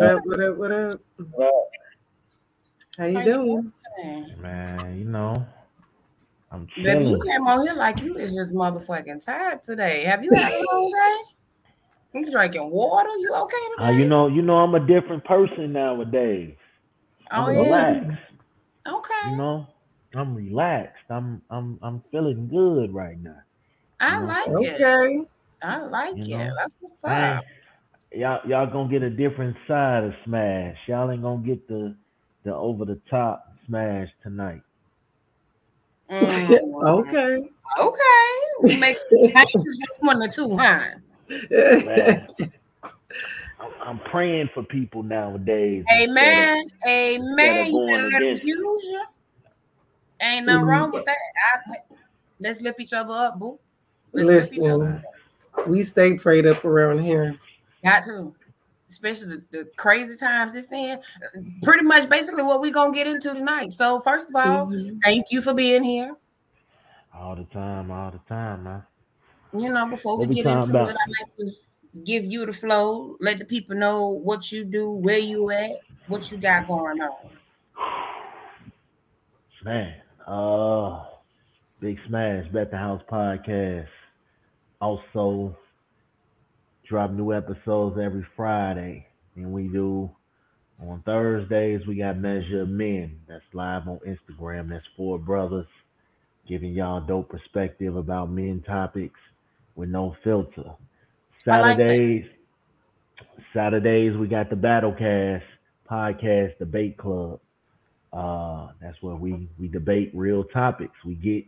What up? What up? What up? How you How doing? Hey. Man, you know, I'm chilling. Baby, you came on here like you is just motherfucking tired today. Have you had a long day? You drinking water? You okay today? Uh, you know, you know, I'm a different person nowadays. oh I'm yeah. relaxed. Okay. You know, I'm relaxed. I'm, I'm, I'm feeling good right now. I you know. like it. Okay. I like You it. know, That's what's I up. Ain't- y'all, y'all gonna get a different side of Smash. Y'all ain't gonna get the, the over the top Smash tonight. Mm, okay. okay. We make changes one or two, huh? Man, I'm, I'm praying for people nowadays. instead of- Amen. Amen. You going better let them use you. Ain't nothing wrong with that. I, let's lift each other up, boo. Let's lift each other Listen, we stay prayed up around here. Got to. Especially the, the crazy times it's in. Pretty much basically what we're gonna get into tonight. So first of all, Mhm. thank you for being here. all the time, all the time, man. You know, before we get into about? it, I like to give you the flow, let the people know what you do, where you at, what you got going on. Man, uh, Big Smash, Bet the House podcast. Also, drop new episodes every Friday. And we do on Thursdays, we got Measure Men. That's live on Instagram. That's four brothers giving y'all dope perspective about men topics with no filter. I like. Saturdays, Saturdays, we got the Battlecast podcast debate club. Uh, that's where we we debate real topics. We get.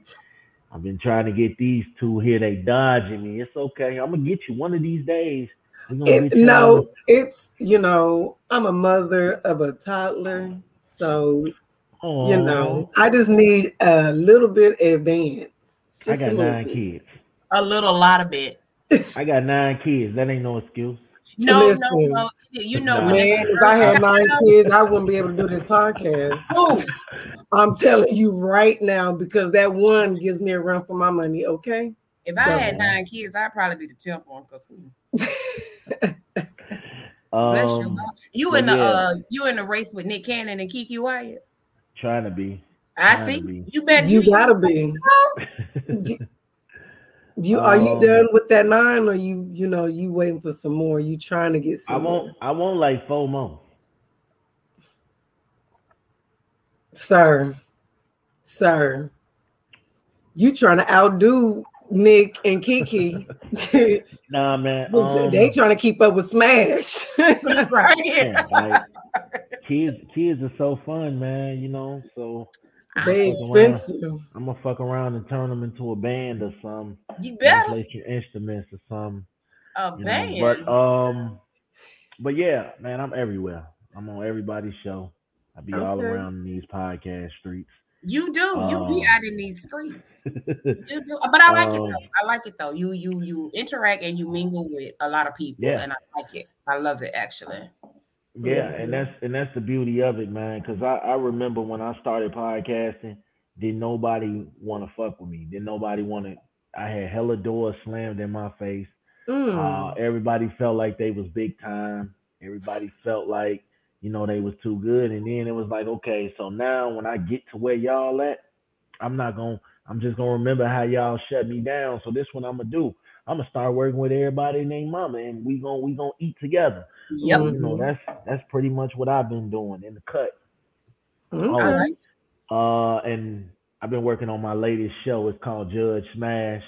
I've been trying to get these two here. They dodging me. It's okay. I'm gonna get you one of these days. It, no, it's you know, I'm a mother of a toddler, so you know, I just need a little bit advance. I Just a got little nine bit. kids. A little lot of bit. I got nine kids. That ain't no excuse. No, Listen. no, no. You know Nah. when Man, if I had nine kids, I wouldn't be able to do this podcast. Ooh, I'm telling you right now because that one gives me a run for my money. Okay. if I had nine kids, I'd probably be the tenth one because bless you. Um, You but in the yeah. uh you in the race with Nick Cannon and Keke Wyatt. trying to be. I see. be. You bet you gotta be. You are you are Um, you done with that nine, or you you know you waiting for some more? You trying to get some I won't. more, I won't like FOMO. sir, sir. You trying to outdo Nick and Keke? Nah, man. Um, they trying to keep up with Smash. right. yeah, like, kids. Kids are so fun, man. You know. So they fuck around. expensive. I'm gonna fuck around and turn them into a band or something. You better play your instruments or something. a band. know, but um, but yeah, man, I'm everywhere. I'm on everybody's show. I be all around in these podcast streets. you do. you be um, out in these streets. You do. But I like it Um, though. I like it though. You you you interact and you mingle with a lot of people, Yeah. and I like it. I love it actually. Yeah, and that's and that's the beauty of it, man. Because I I remember when I started podcasting, did nobody want to fuck with me? Did nobody want to? I had hella doors slammed in my face. Mm. Uh, everybody felt like they was big time. Everybody felt like you know they was too good. And then it was like, okay, so now when I get to where y'all at, I'm not gonna. I'm just gonna remember how y'all shut me down. So this what I'm gonna do. I'm gonna start working with everybody named Mama, and we gonna we gonna eat together. Yep. So, you know Mhm. that's that's pretty much what I've been doing in the cut. Okay. Oh, Uh, and I've been working on my latest show. It's called Judge Smash.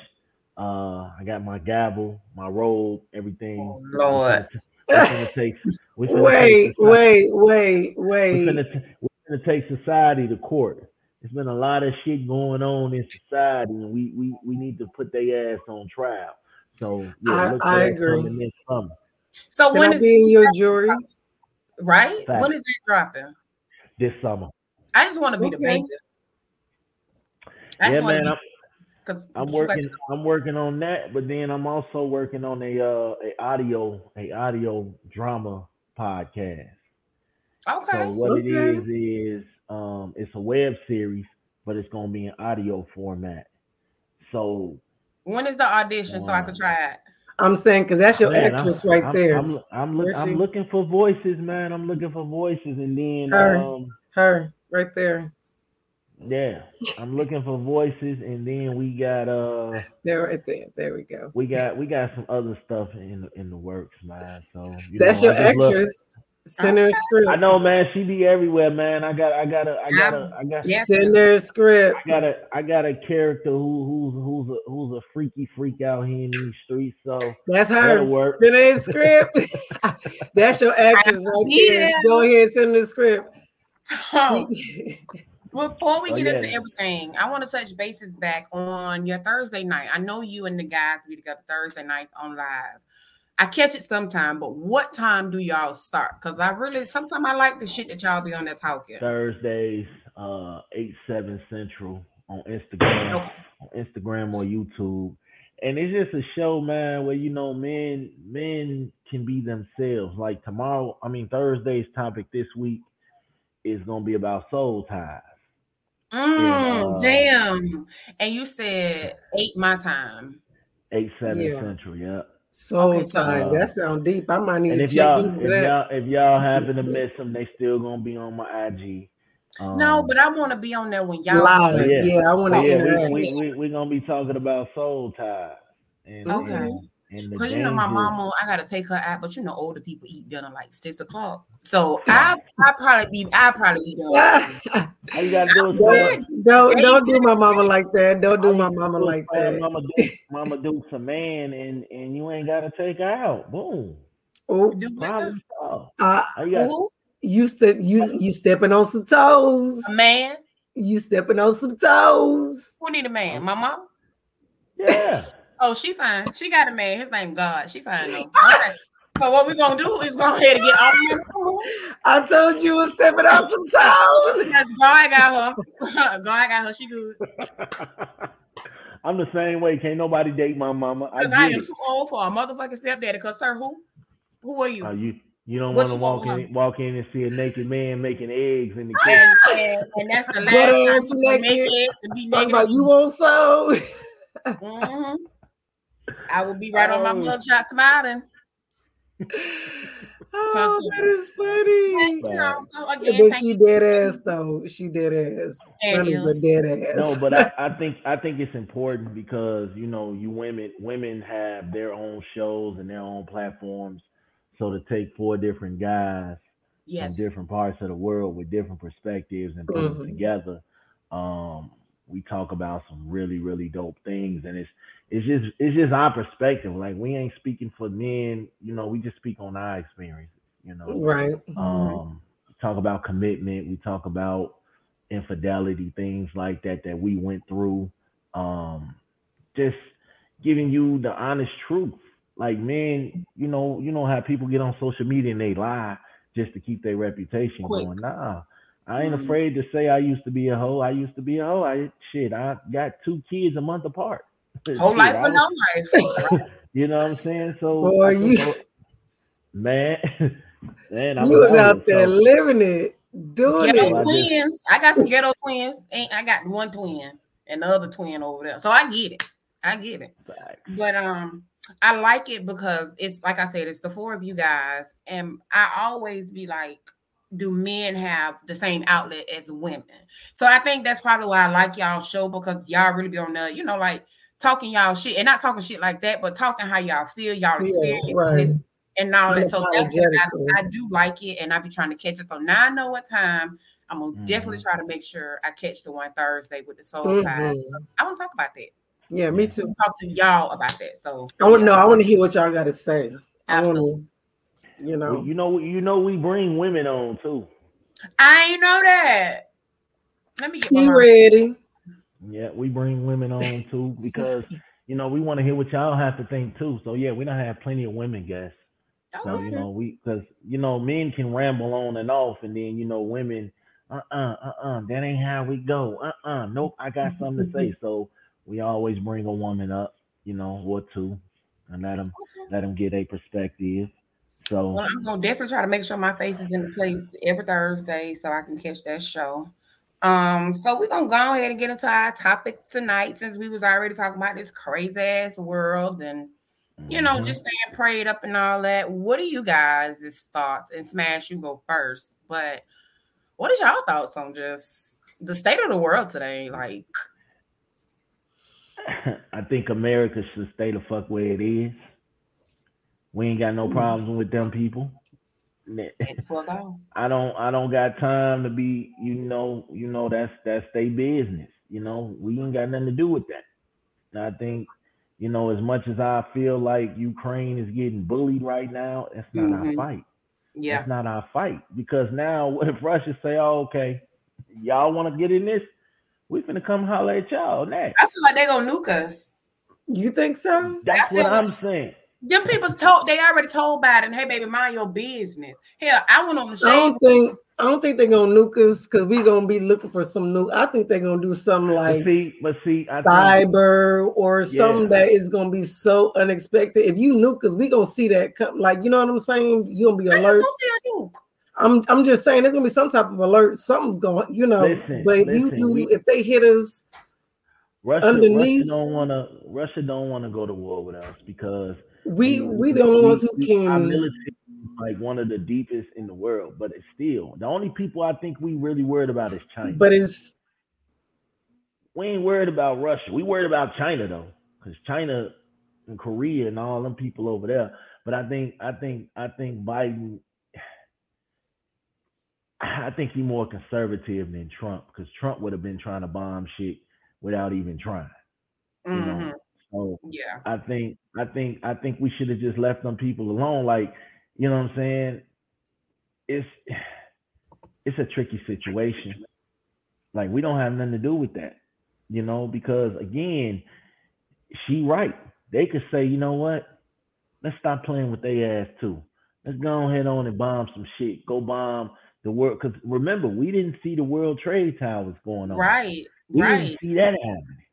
Uh, I got my gavel, my robe, everything. Oh, Lord. We finna take. We finna wait, take society- wait, wait, We wait. finna, t- we finna take society to court. There's been a lot of shit going on in society, and we we, we need to put their ass on trial. So yeah, I- look for I that agree. Coming this summer. So Can when I is in your jury? right? Fact. When is that dropping? This summer. I just want to be the Okay. baby. I yeah, man. Be, I'm, be because I'm working. I'm working on that, but then I'm also working on a uh, a audio a audio drama podcast. Okay. So what it okay. is is um it's a web series, but it's gonna be in audio format. So when is the audition so I Um, could try it? I'm saying because that's your Man, actress I'm, right I'm, there. I'm, I'm, look, I'm looking for voices, man. I'm looking for voices, and then Her. um, Her right there. yeah, I'm looking for voices, and then we got uh, There, right there. There we go. we got we got some other stuff in in the works, man. So That's know, your I just look- actress. Send her a script. I know, man. She be everywhere, man. I got, I got, a, I got, a, I got, Yeah. Send her a script. I got a, I got a character who, who's, who's, a, who's a freaky freak out here in these streets. So That's that'll her. work. Send her a script. That's your actress right there. Go ahead and send her the script. So, before we Oh, get yeah. into everything, I want to touch bases back on your Thursday night. I know you and the guys be together Thursday nights on live. I catch it sometime, but what time do y'all start? Because I really sometimes I like the shit that y'all be on there talking. Thursdays, uh, eight seven central on Instagram, Okay. on Instagram or YouTube, and it's just a show, man, where you know men, men can be themselves. Like tomorrow, I mean Thursday's topic this week is gonna be about soul ties. Mm, uh, damn. And you said eight my time. Eight seven Yeah. central, yeah. Soul Okay, so- ties. That sound deep. I might need And to if check y'all, if that. y'all, if y'all happen to miss them, they still gonna be on my IG. Um, no, but I want to be on there when y'all Live. Yeah. Yeah. I want to. yeah, interact. we, we, we, we gonna be talking about soul ties. And, Okay. and, and the Because you know my danger- mama, I gotta take her out, but you know older people eat dinner like six o'clock. So I I probably be I probably be done. All you gotta do is don't, don't don't my mama like that. Don't do my mama like that. Mama do, Mama Duke's a man, and and you ain't gotta take her out. Boom. Oh, Do what? Uh, you got, you ste- you you stepping on some toes. A man? You stepping on some toes. Who need a man? My mom? yeah. Oh, she fine. She got a man. His name God. She fine though. Okay. So what we gonna do is go ahead and get off the. I told you was stepping on some toes. Because God got her. God got her. She good. I'm the same way. Can't nobody date my mama. I Because I, get am it. too old for a motherfucking stepdaddy. Cause sir, who? Who are you? Uh, you you don't want to walk in walk in and see a naked man making eggs in the kitchen. and, and, and that's the last Butt time you gonna make naked. it and be Talk naked. about you want so. Mhm. I will be right on my Oh. mugshot smiling. Oh, that is funny. You know, so again, but thank she you. dead ass though. She dead ass. There Funny, you but dead ass. No, but I, I think I think it's important because you know you women women have their own shows and their own platforms. So to take four different guys Yes. from different parts of the world with different perspectives and put them Mhm. together, um, we talk about some really really dope things, and it's it's just it's just our perspective. Like we ain't speaking for men, you know. We just speak on our experiences, you know. right. Um, talk about commitment. We talk about infidelity, things like that that we went through. Um, just giving you the honest truth. Like men, you know, you know how people get on social media and they lie just to keep their reputation Quick. going. Nah, I ain't Mhm. afraid to say I used to be a hoe. I used to be a hoe. I shit. I got two kids a month apart. Whole life I for no life. you know what I'm saying? So Boy, I you- go- man, man, I You was out there so- living it, doing Ghetto it. I just- twins. I got some ghetto twins. Ain't I got one twin and the other twin over there. So I get it. I get it. But um, I like it because it's like I said, it's the four of you guys, and I always be like, do men have the same outlet as women? So I think that's probably why I like y'all show because y'all really be on the, you know, like talking y'all shit and not talking shit like that, but talking how y'all feel, y'all Yeah, experience right. and all that. So that's what I, I do like it, and I be trying to catch it. So now I know what time. I'm gonna definitely Mhm. try to make sure I catch the one Thursday with the soul ties. Mhm. I want to talk about that. Yeah, me too. Talk to y'all about that. So I want to know. I want to hear what y'all got to say. I Absolutely. want to, you know. Well, you know, you know, we bring women on too. I ain't know that. Let me get She my ready. Yeah, we bring women on too because you know we want to hear what y'all have to think too. So yeah, we don't have plenty of women guests. So Okay. you know we because you know men can ramble on and off, and then you know women, uh uh uh uh, that ain't how we go. Uh uh, nope, I got something to say. So we always bring a woman up, you know, or two, and let them let them get a perspective. So Well, I'm gonna definitely try to make sure my face is in the place every Thursday so I can catch that show. Um, so we're gonna go ahead and get into our topics tonight since we was already talking about this crazy ass world and you know, mm-hmm. just staying prayed up and all that. What are you guys' thoughts? And Smash, you go first. But what is y'all thoughts on just the state of the world today? Like, I think America should stay the fuck where it is. We ain't got no mm-hmm. problems with them people. I don't I don't got time to be, you know, you know, that's that's their business. You know, we ain't got nothing to do with that. And I think, you know, as much as I feel like Ukraine is getting bullied right now, it's not mm-hmm. our fight. Yeah. It's not our fight. Because now if Russia say, oh, okay, y'all want to get in this, we finna come holler at y'all next. I feel like they gonna nuke us. You think so? That's what I'm saying. Them people's told they already told Biden, hey baby, mind your business. Hell, I went on the show. I don't think I don't think they're gonna nuke us because we're gonna be looking for some new. I think they're gonna do something like but see, but see, I cyber think, or yeah. something that is gonna be so unexpected. If you nuke us, we gonna see that come. Like you know what I'm saying? You gonna be alert. I'm I'm just saying there's gonna be some type of alert. Something's going, you know. Listen, but if listen, you do, we, if they hit us Russia, underneath, Russia don't want to. Russia don't want to go to war with us because we we the only ones who can. Our military like one of the deepest in the world, but it's still the only people I think we really worried about is China. But it's we ain't worried about Russia. We worried about China though, because China and Korea and all them people over there. But I think I think I think Biden. I think he's more conservative than Trump because Trump would have been trying to bomb shit without even trying. Mm-hmm. You know? So yeah, I think I think I think we should have just left them people alone. Like you know what I'm saying? It's it's a tricky situation. Like we don't have nothing to do with that, you know, because again, she right. They could say, you know what? Let's stop playing with their ass too. Let's go ahead on and bomb some shit. Go bomb the world. Because remember, we didn't see the World Trade Towers going on. Right. We right. didn't see that happening.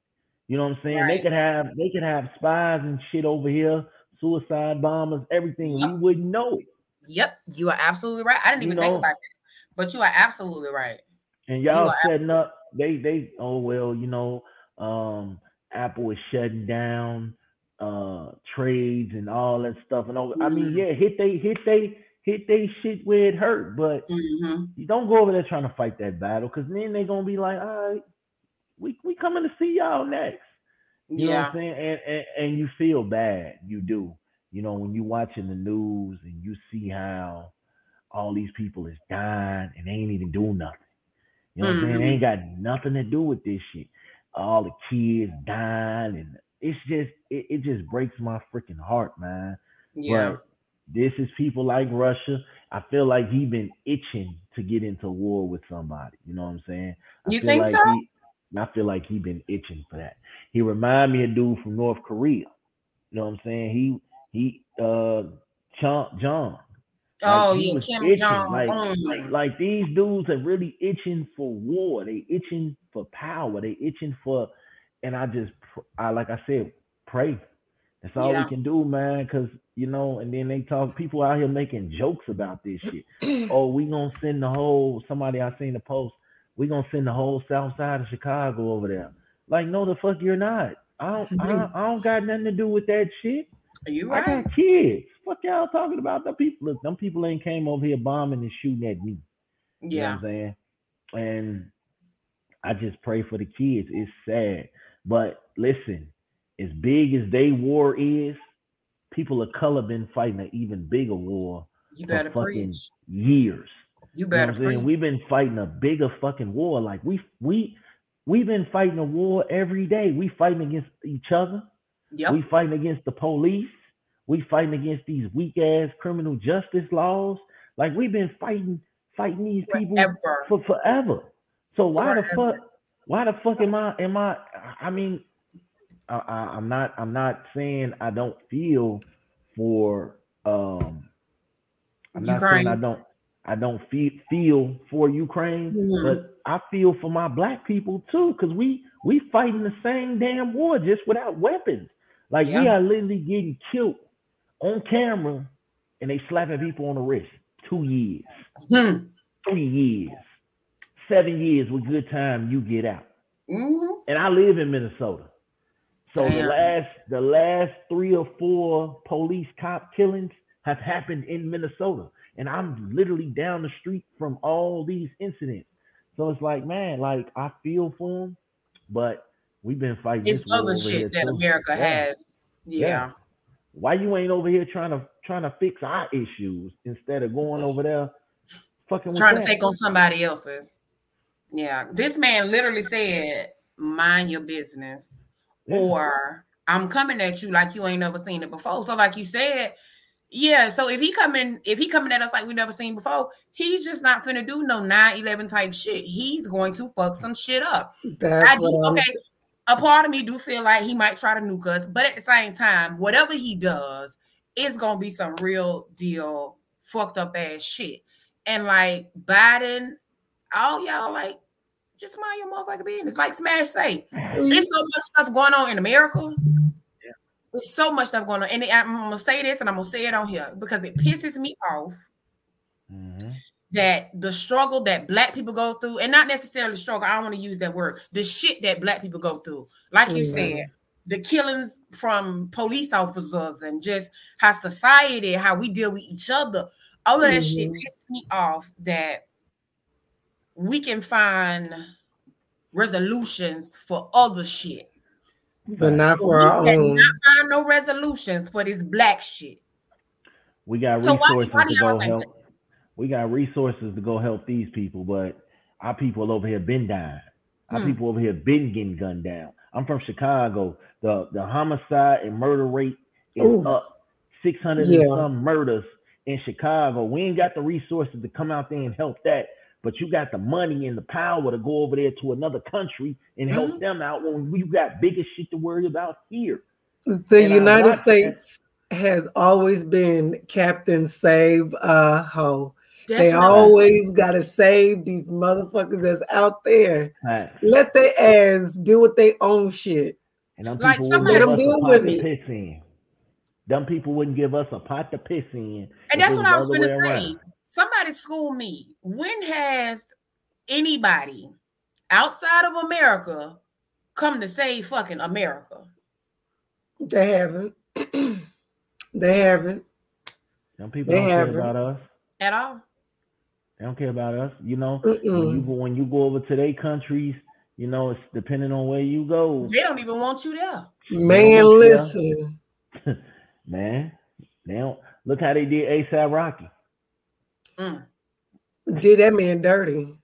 You know what I'm saying? Right. They could have they could have spies and shit over here suicide bombers, everything. Yep. We wouldn't know it. Yep, you are absolutely right. I didn't even know, think about that, but you are absolutely right. And y'all setting up, they they oh well, you know, um, Apple is shutting down uh trades and all that stuff. And all, mm-hmm. I mean, mm-hmm. yeah, hit they hit they hit they shit where it hurt, but mm-hmm. you don't go over there trying to fight that battle because then they're gonna be like, all right, we we coming to see y'all next. You yeah. know what I'm saying? And, and and you feel bad. You do. You know, when you watching the news and you see how all these people is dying and they ain't even doing nothing. You know what mm-hmm. I'm saying? They ain't got nothing to do with this shit. All the kids dying and it's just it, it just breaks my freaking heart, man. Yeah. But this is people like Russia. I feel like he been itching to get into war with somebody. You know what I'm saying? I you think like so? He, I feel like he been itching for that. He remind me of dude from North Korea. You know what I'm saying? He he uh John John. Oh like, yeah, Kim Jong. Like, like, like these dudes are really itching for war. They itching for power. They itching for, and I just I like I said, pray. That's all yeah. we can do, man. Cause you know, and then they talk people out here making jokes about this shit. oh, we gonna send the whole somebody I seen the post we gonna send the whole south side of Chicago over there. Like, no, the fuck you're not. I don't, I, I don't got nothing to do with that shit. Are you right? I got kids. Fuck y'all talking about the people. Look, them people ain't came over here bombing and shooting at me. You yeah. know what I'm saying? And I just pray for the kids. It's sad. But listen, as big as they war is, people of color been fighting an even bigger war you for fucking preach. years. You better. You know We've been fighting a bigger fucking war. Like we we we've been fighting a war every day. We fighting against each other. Yep. We fighting against the police. We fighting against these weak ass criminal justice laws. Like we've been fighting fighting these people forever. for forever. So why forever. the fuck? Why the fuck am I? Am I? I mean, I, I, I'm not. I'm not saying I don't feel for. Um, I'm not saying I don't. I don't feel feel for Ukraine, mm-hmm. but I feel for my black people too, because we we fighting the same damn war just without weapons. Like yeah. we are literally getting killed on camera, and they slapping people on the wrist. Two years, hmm. three years, seven years with good time. You get out, mm-hmm. and I live in Minnesota, So Damn. the last the last three or four police cop killings have happened in Minnesota, and I'm literally down the street from all these incidents. So it's like, man, like I feel for them, but we've been fighting. It's other shit that too. America yeah. has. Yeah. yeah. Why you ain't over here trying to trying to fix our issues instead of going over there fucking trying to take on somebody else's? Yeah, this man literally said, "Mind your business," yeah. or "I'm coming at you like you ain't never seen it before." So, like you said, yeah. So if he coming, if he coming at us like we never seen before, he's just not finna do no 9-11 type shit. He's going to fuck some shit up. That's I do, okay. A part of me do feel like he might try to nuke us, but at the same time, whatever he does, it's gonna be some real deal fucked up ass shit. And like Biden, all y'all like just mind your motherfucking business. Like Smash say, mm-hmm. there's so much stuff going on in America there's so much stuff going on, and I'm gonna say this, and I'm gonna say it on here because it pisses me off mm-hmm. that the struggle that Black people go through, and not necessarily struggle. I don't want to use that word. The shit that Black people go through, like mm-hmm. you said, the killings from police officers, and just how society, how we deal with each other. All of that mm-hmm. shit pisses me off. That we can find resolutions for other shit but not for we our own. Not find no resolutions for this black shit. We got so resources why, why to go help. That? We got resources to go help these people, but our people over here been dying. Our hmm. people over here been getting gunned down. I'm from Chicago. The the homicide and murder rate is Ooh. up. 600 yeah. and some murders in Chicago. We ain't got the resources to come out there and help that but you got the money and the power to go over there to another country and help mm-hmm. them out when you got bigger shit to worry about here. The and United States that. has always been Captain Save a Ho. They always got to save these motherfuckers that's out there. Right. Let their ass do what they own shit. And them like people wouldn't give us a pot to piss in. Them people wouldn't give us a pot to piss in. And that's what I was going to say. Around somebody school me. When has anybody outside of America come to save fucking America? They haven't. they haven't. Some people they don't haven't. care about us at all. They don't care about us. You know, when you, go, when you go over to their countries, you know, it's depending on where you go. They don't even want you there. Man, listen. Man, they don't look how they did ASAP Rocky. Mm. Did that man dirty.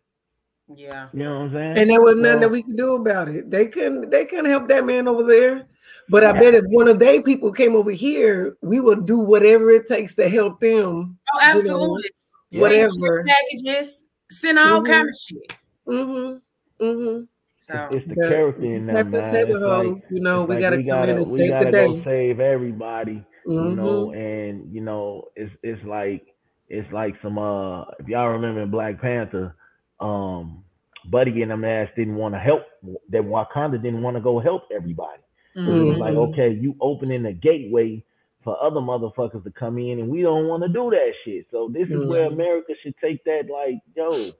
Yeah. You know what I'm saying? And there was nothing that we could do about it. They couldn't they couldn't help that man over there. But I bet if one of their people came over here, we would do whatever it takes to help them. Oh, absolutely. You know, whatever packages, send all mm-hmm. kind of shit. Mm-hmm. Mm-hmm. So it's, the, the character in that man. Like, you know, we like gotta we come gotta, in and save the day. save everybody. You know, mm-hmm. and you know, it's it's like it's like some uh if y'all remember Black Panther, um Buddy and them ass didn't want to help that Wakanda didn't want to go help everybody. Mm-hmm. So it's like, okay, you opening the gateway for other motherfuckers to come in and we don't want to do that shit. So this mm-hmm. is where mm-hmm. America should take that like, yo,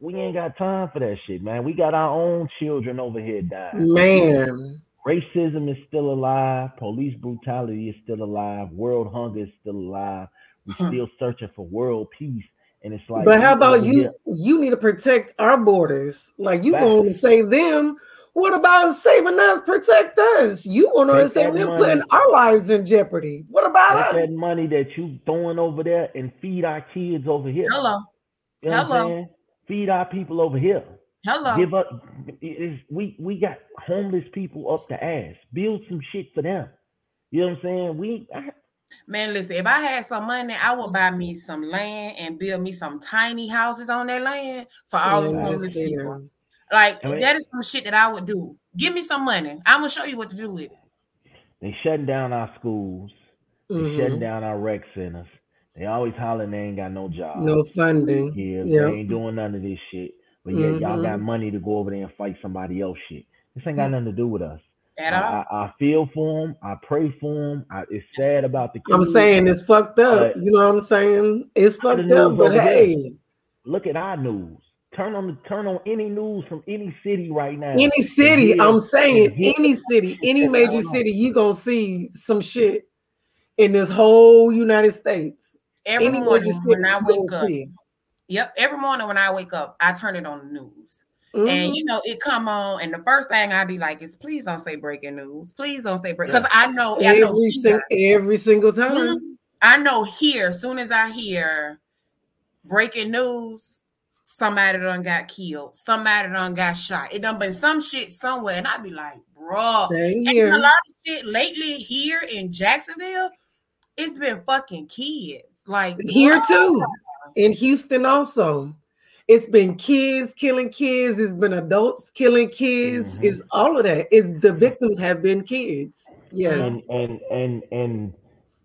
we ain't got time for that shit, man. We got our own children over here dying. Man. Racism is still alive. Police brutality is still alive. World hunger is still alive. We're huh. still searching for world peace. And it's like, but how about you? Here. You need to protect our borders. Like you going to save them. What about saving us? Protect us. You want to save them, money, putting our lives in jeopardy. What about us? That money that you throwing over there and feed our kids over here. Hello, you know hello. Feed our people over here. Hello. Give up. we we got homeless people up the ass. Build some shit for them. You know what I'm saying? We I, Man, listen, if I had some money, I would buy me some land and build me some tiny houses on that land for all the homeless people. Like I mean, that is some shit that I would do. Give me some money. I'm gonna show you what to do with it. They shutting down our schools. They mm-hmm. shutting down our rec centers. They always hollering they ain't got no job. No funding. Yeah, yep. they ain't doing none of this shit. But yeah, mm-hmm. y'all got mm-hmm. money to go over there and fight somebody else shit. This ain't got nothing to do with us. At all. I, I, feel for him. I pray for him. I, it's sad about the. Kids, I'm saying it's fucked up. you know what I'm saying? It's fucked up. But hey, look at our news. turn on the turn on any news from any city right now. Any city, here, I'm saying any city, any major city, you gonna see some shit in this whole United States. Every any morning when I wake up. See. Yep, every morning when I wake up, I turn it on the news. Mm-hmm. And you know, it come on, and the first thing I be like is, please don't say breaking news. Please don't say break because I know every, I know sing, every single time. Mm-hmm. I know here, as soon as I hear breaking news, somebody done got killed, somebody done got shot. It done been some shit somewhere, and I be like, bro, and a lot of shit lately here in Jacksonville, it's been fucking kids. Like here bro. too, in Houston also. It's been kids killing kids. It's been adults killing kids. Mm-hmm. It's all of that. It's the victims have been kids. Yes, and and and, and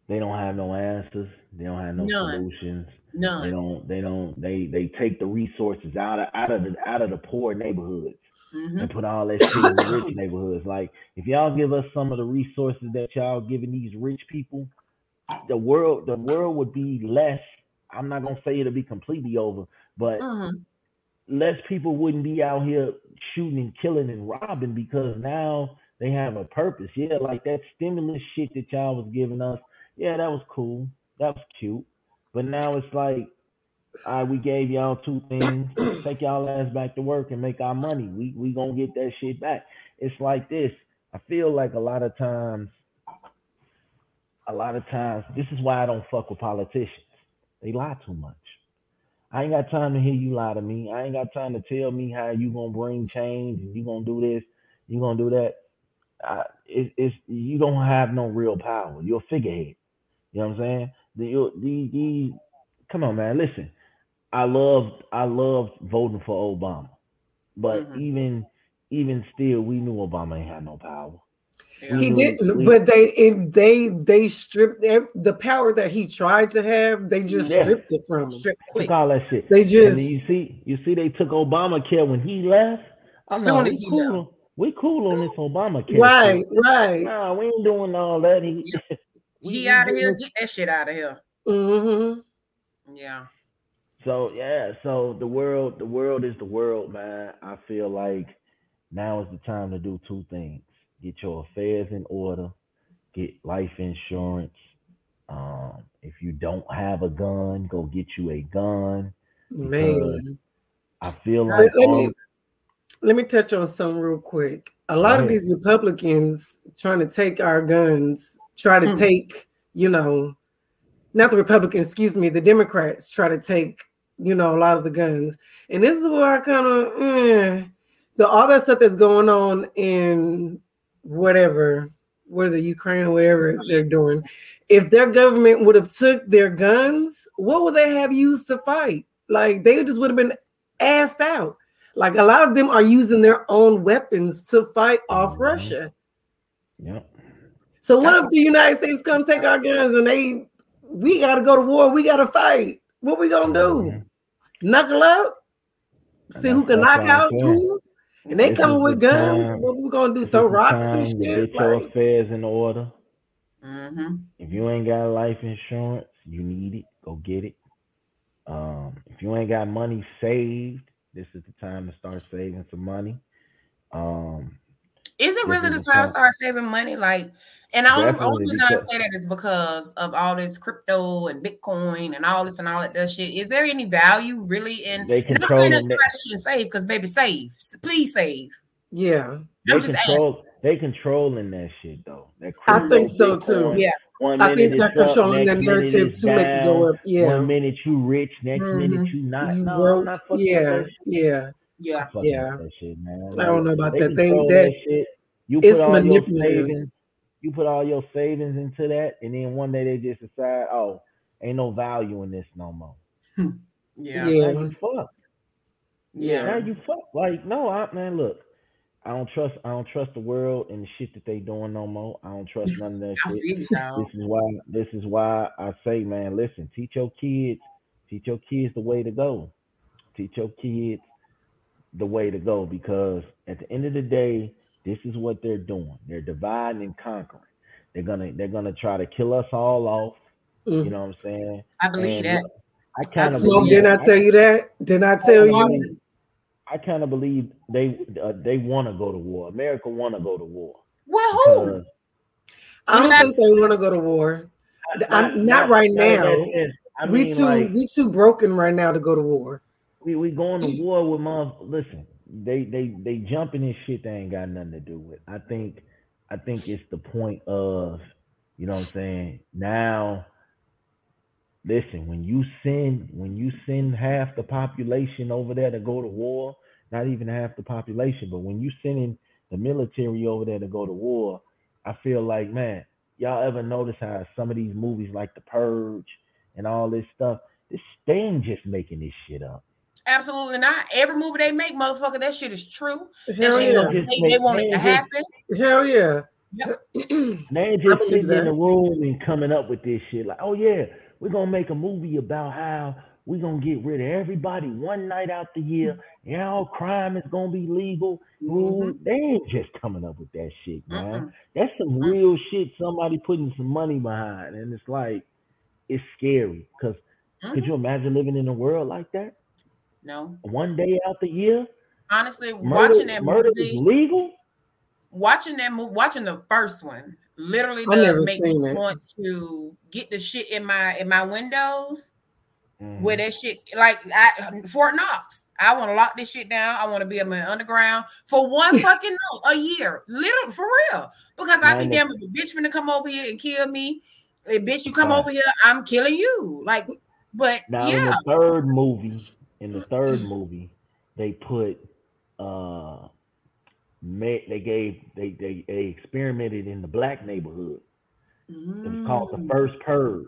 they don't have no answers. They don't have no None. solutions. None. They don't. They don't. They they take the resources out of out of the out of the poor neighborhoods mm-hmm. and put all that shit in the rich neighborhoods. Like if y'all give us some of the resources that y'all giving these rich people, the world the world would be less. I'm not gonna say it'll be completely over, but mm-hmm. less people wouldn't be out here shooting and killing and robbing because now they have a purpose. Yeah, like that stimulus shit that y'all was giving us. Yeah, that was cool. That was cute. But now it's like, all right, we gave y'all two things. Take y'all ass back to work and make our money. We we gonna get that shit back. It's like this. I feel like a lot of times, a lot of times, this is why I don't fuck with politicians. They lie too much. I ain't got time to hear you lie to me. I ain't got time to tell me how you gonna bring change and you gonna do this, you gonna do that. I, it, it's you don't have no real power. You're a figurehead. You know what I'm saying? The the the come on, man. Listen, I love I loved voting for Obama, but mm-hmm. even even still, we knew Obama ain't had no power. He didn't, but they it, they they stripped the power that he tried to have. They just yeah. stripped it from him. Stripped took all that shit. They just you see you see they took Obamacare when he left. I'm soon like, as we cool. On, we cool on this Obamacare. Right, shit. right. Nah, we ain't doing all that. He, he out of here. Get that shit out of here. Mm-hmm. Yeah. So yeah, so the world, the world is the world, man. I feel like now is the time to do two things get your affairs in order, get life insurance. Um, if you don't have a gun, go get you a gun. Man, I feel like let, me, let me touch on something real quick. A lot of these Republicans trying to take our guns, try to hmm. take, you know, not the Republicans, excuse me, the Democrats try to take, you know, a lot of the guns. And this is where I kind of, eh, the all that stuff that's going on in whatever, what is it, Ukraine or whatever they're doing, if their government would have took their guns, what would they have used to fight? Like they just would have been asked out. Like a lot of them are using their own weapons to fight off mm-hmm. Russia. Yep. So what That's if the United States come take our guns and they we gotta go to war, we gotta fight. What we gonna do? Mm-hmm. Knuckle up? See who can knock out who? And they coming with guns. Time, what we gonna do? Throw rocks and shit. Get like, your affairs in order. Mm-hmm. If you ain't got life insurance, you need it. Go get it. Um, if you ain't got money saved, this is the time to start saving some money. Um, is it really the time to start saving money? Like, and I only, only reason I say that is because of all this crypto and Bitcoin and all this and all that shit. Is there any value really in? They control. Not saying shouldn't save because baby, save. Please save. Yeah, they control. Asking. They controlling that shit though. That I think so Bitcoin. too. Yeah. One I think they're controlling the narrative to down, make it go up. Yeah. One minute you rich, next mm-hmm. minute you not. You no, broke. not yeah, yeah. Yeah, yeah. That shit, man. Like, I don't know about they that. They that, that shit. You put all your savings. You put all your savings into that, and then one day they just decide, oh, ain't no value in this no more. Hmm. yeah, yeah. Now you fuck. Yeah, now you fuck. Like, no, I man, look. I don't trust. I don't trust the world and the shit that they doing no more. I don't trust none of that shit. This is why. This is why I say, man, listen. Teach your kids. Teach your kids the way to go. Teach your kids the way to go because at the end of the day, this is what they're doing. They're dividing and conquering. They're gonna they're gonna try to kill us all off. Mm. You know what I'm saying? I believe and that. I kind of smoke. Did I tell you that? Didn't I tell you? I kind of believe they uh, they want to go to war. America want to go to war. Well, who? I don't think they want to go to war. Not, not, not right now. I mean, we too like, we too broken right now to go to war. We we going to war with mom. Listen, they they they jumping in shit they ain't got nothing to do with. I think I think it's the point of you know what I'm saying now listen, when you send when you send half the population over there to go to war, not even half the population, but when you sending the military over there to go to war, I feel like, man, y'all ever notice how some of these movies like The Purge and all this stuff, this they ain't just making this shit up. Absolutely not. Every movie they make, motherfucker, that shit is true. Hell yeah. They, they, want it to happen. Hell yeah. Yep. they ain't just sitting in the room and coming up with this shit like, oh yeah, we're gonna make a movie about how we're gonna get rid of everybody one night out the year, and all crime is gonna be legal. Mm-hmm. They ain't just coming up with that shit, man. Mm-hmm. That's some real shit. Somebody putting some money behind, and it's like it's scary. Cause mm-hmm. could you imagine living in a world like that? No. One day out the year. Honestly, murder, watching that murder movie, is legal. Watching that movie, watching the first one, literally does make me it. want to get the shit in my in my windows mm. where that shit like I, Fort Knox. I want to lock this shit down. I want to be in the underground for one fucking note a year, literally for real. Because I be damn if a bitch gonna come over here and kill me. If bitch you come over here, I'm killing you. Like, but now yeah. in the third movie, in the third movie, they put uh Met, they gave they, they they experimented in the black neighborhood. Mm. It was called the first purge.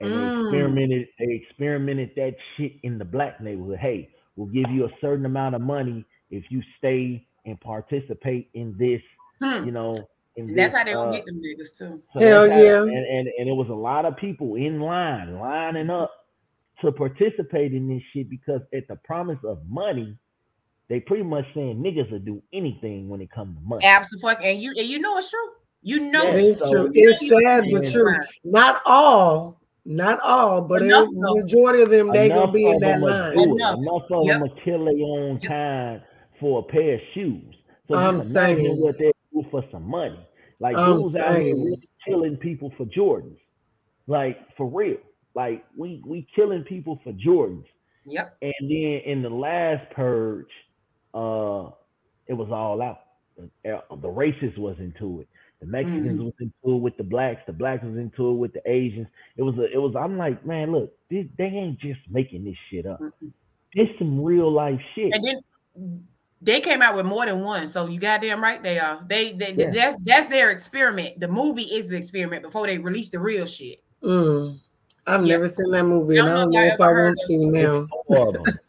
And mm. they experimented, they experimented that shit in the black neighborhood. Hey, we'll give you a certain amount of money if you stay and participate in this, hmm. you know. And that's how they uh, get them niggas too. So Hell yeah. and, and and it was a lot of people in line, lining up to participate in this shit because at the promise of money, they pretty much saying niggas will do anything when it comes to money. Absolutely, and you and you know it's true. You know yeah, it's so, true. It's sad but true. Not all, not all, but a majority of them they gonna be in that line. Enough. enough of yep. them will kill their own yep. kind for a pair of shoes. So I'm saying what they do for some money. Like I'm dudes out here really killing people for Jordans. Like for real. Like we we killing people for Jordans. Yep. And then in the last purge, uh, it was all out. The, uh, the racists was into it. The Mexicans mm-hmm. was into it with the blacks. The blacks was into it with the Asians. It was a, it was. I'm like, man, look, they, they ain't just making this shit up. Mm-hmm. It's some real life shit. And then they came out with more than one. So you goddamn right they are. They, they yeah. that's that's their experiment. The movie is the experiment before they release the real shit. Mm. I've yeah. never seen that movie, and I don't know if I want to now.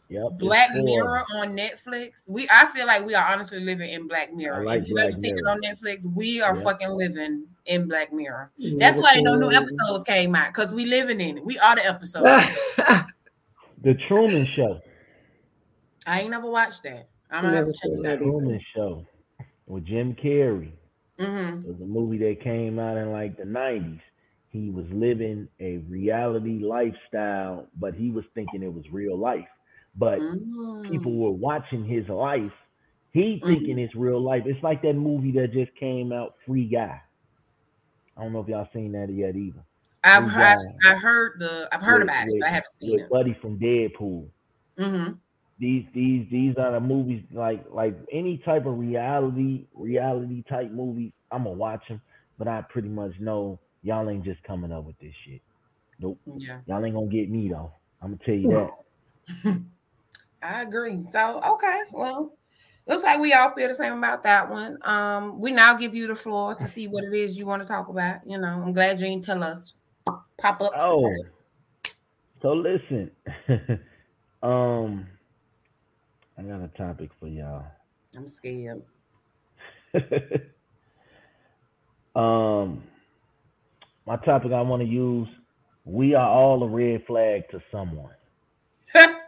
Yep, Black Mirror on Netflix. We I feel like we are honestly living in Black Mirror. Like if you ever seen it on Netflix, we are yep. fucking living in Black Mirror. That's why no new episodes came out because we living in it. We are the episodes. the Truman Show. I ain't never watched that. I'm never seen that The Truman Show with Jim Carrey. Mm-hmm. It was a movie that came out in like the 90s. He was living a reality lifestyle, but he was thinking it was real life but mm. people were watching his life. He thinking mm. it's real life. It's like that movie that just came out, Free Guy. I don't know if y'all seen that yet either. I've heard, I've heard the I've heard with, about with, it, I haven't seen it. Buddy from Deadpool. Mm-hmm. These these these are the movies like like any type of reality reality type movie. I'm gonna watch them, but I pretty much know y'all ain't just coming up with this shit. Nope. Yeah. Y'all ain't gonna get me though. I'm gonna tell you that. I agree. So okay, well, looks like we all feel the same about that one. Um, we now give you the floor to see what it is you want to talk about. You know, I'm glad you didn't tell us. Pop up. Oh, so listen. um, I got a topic for y'all. I'm scared. um, my topic I want to use. We are all a red flag to someone.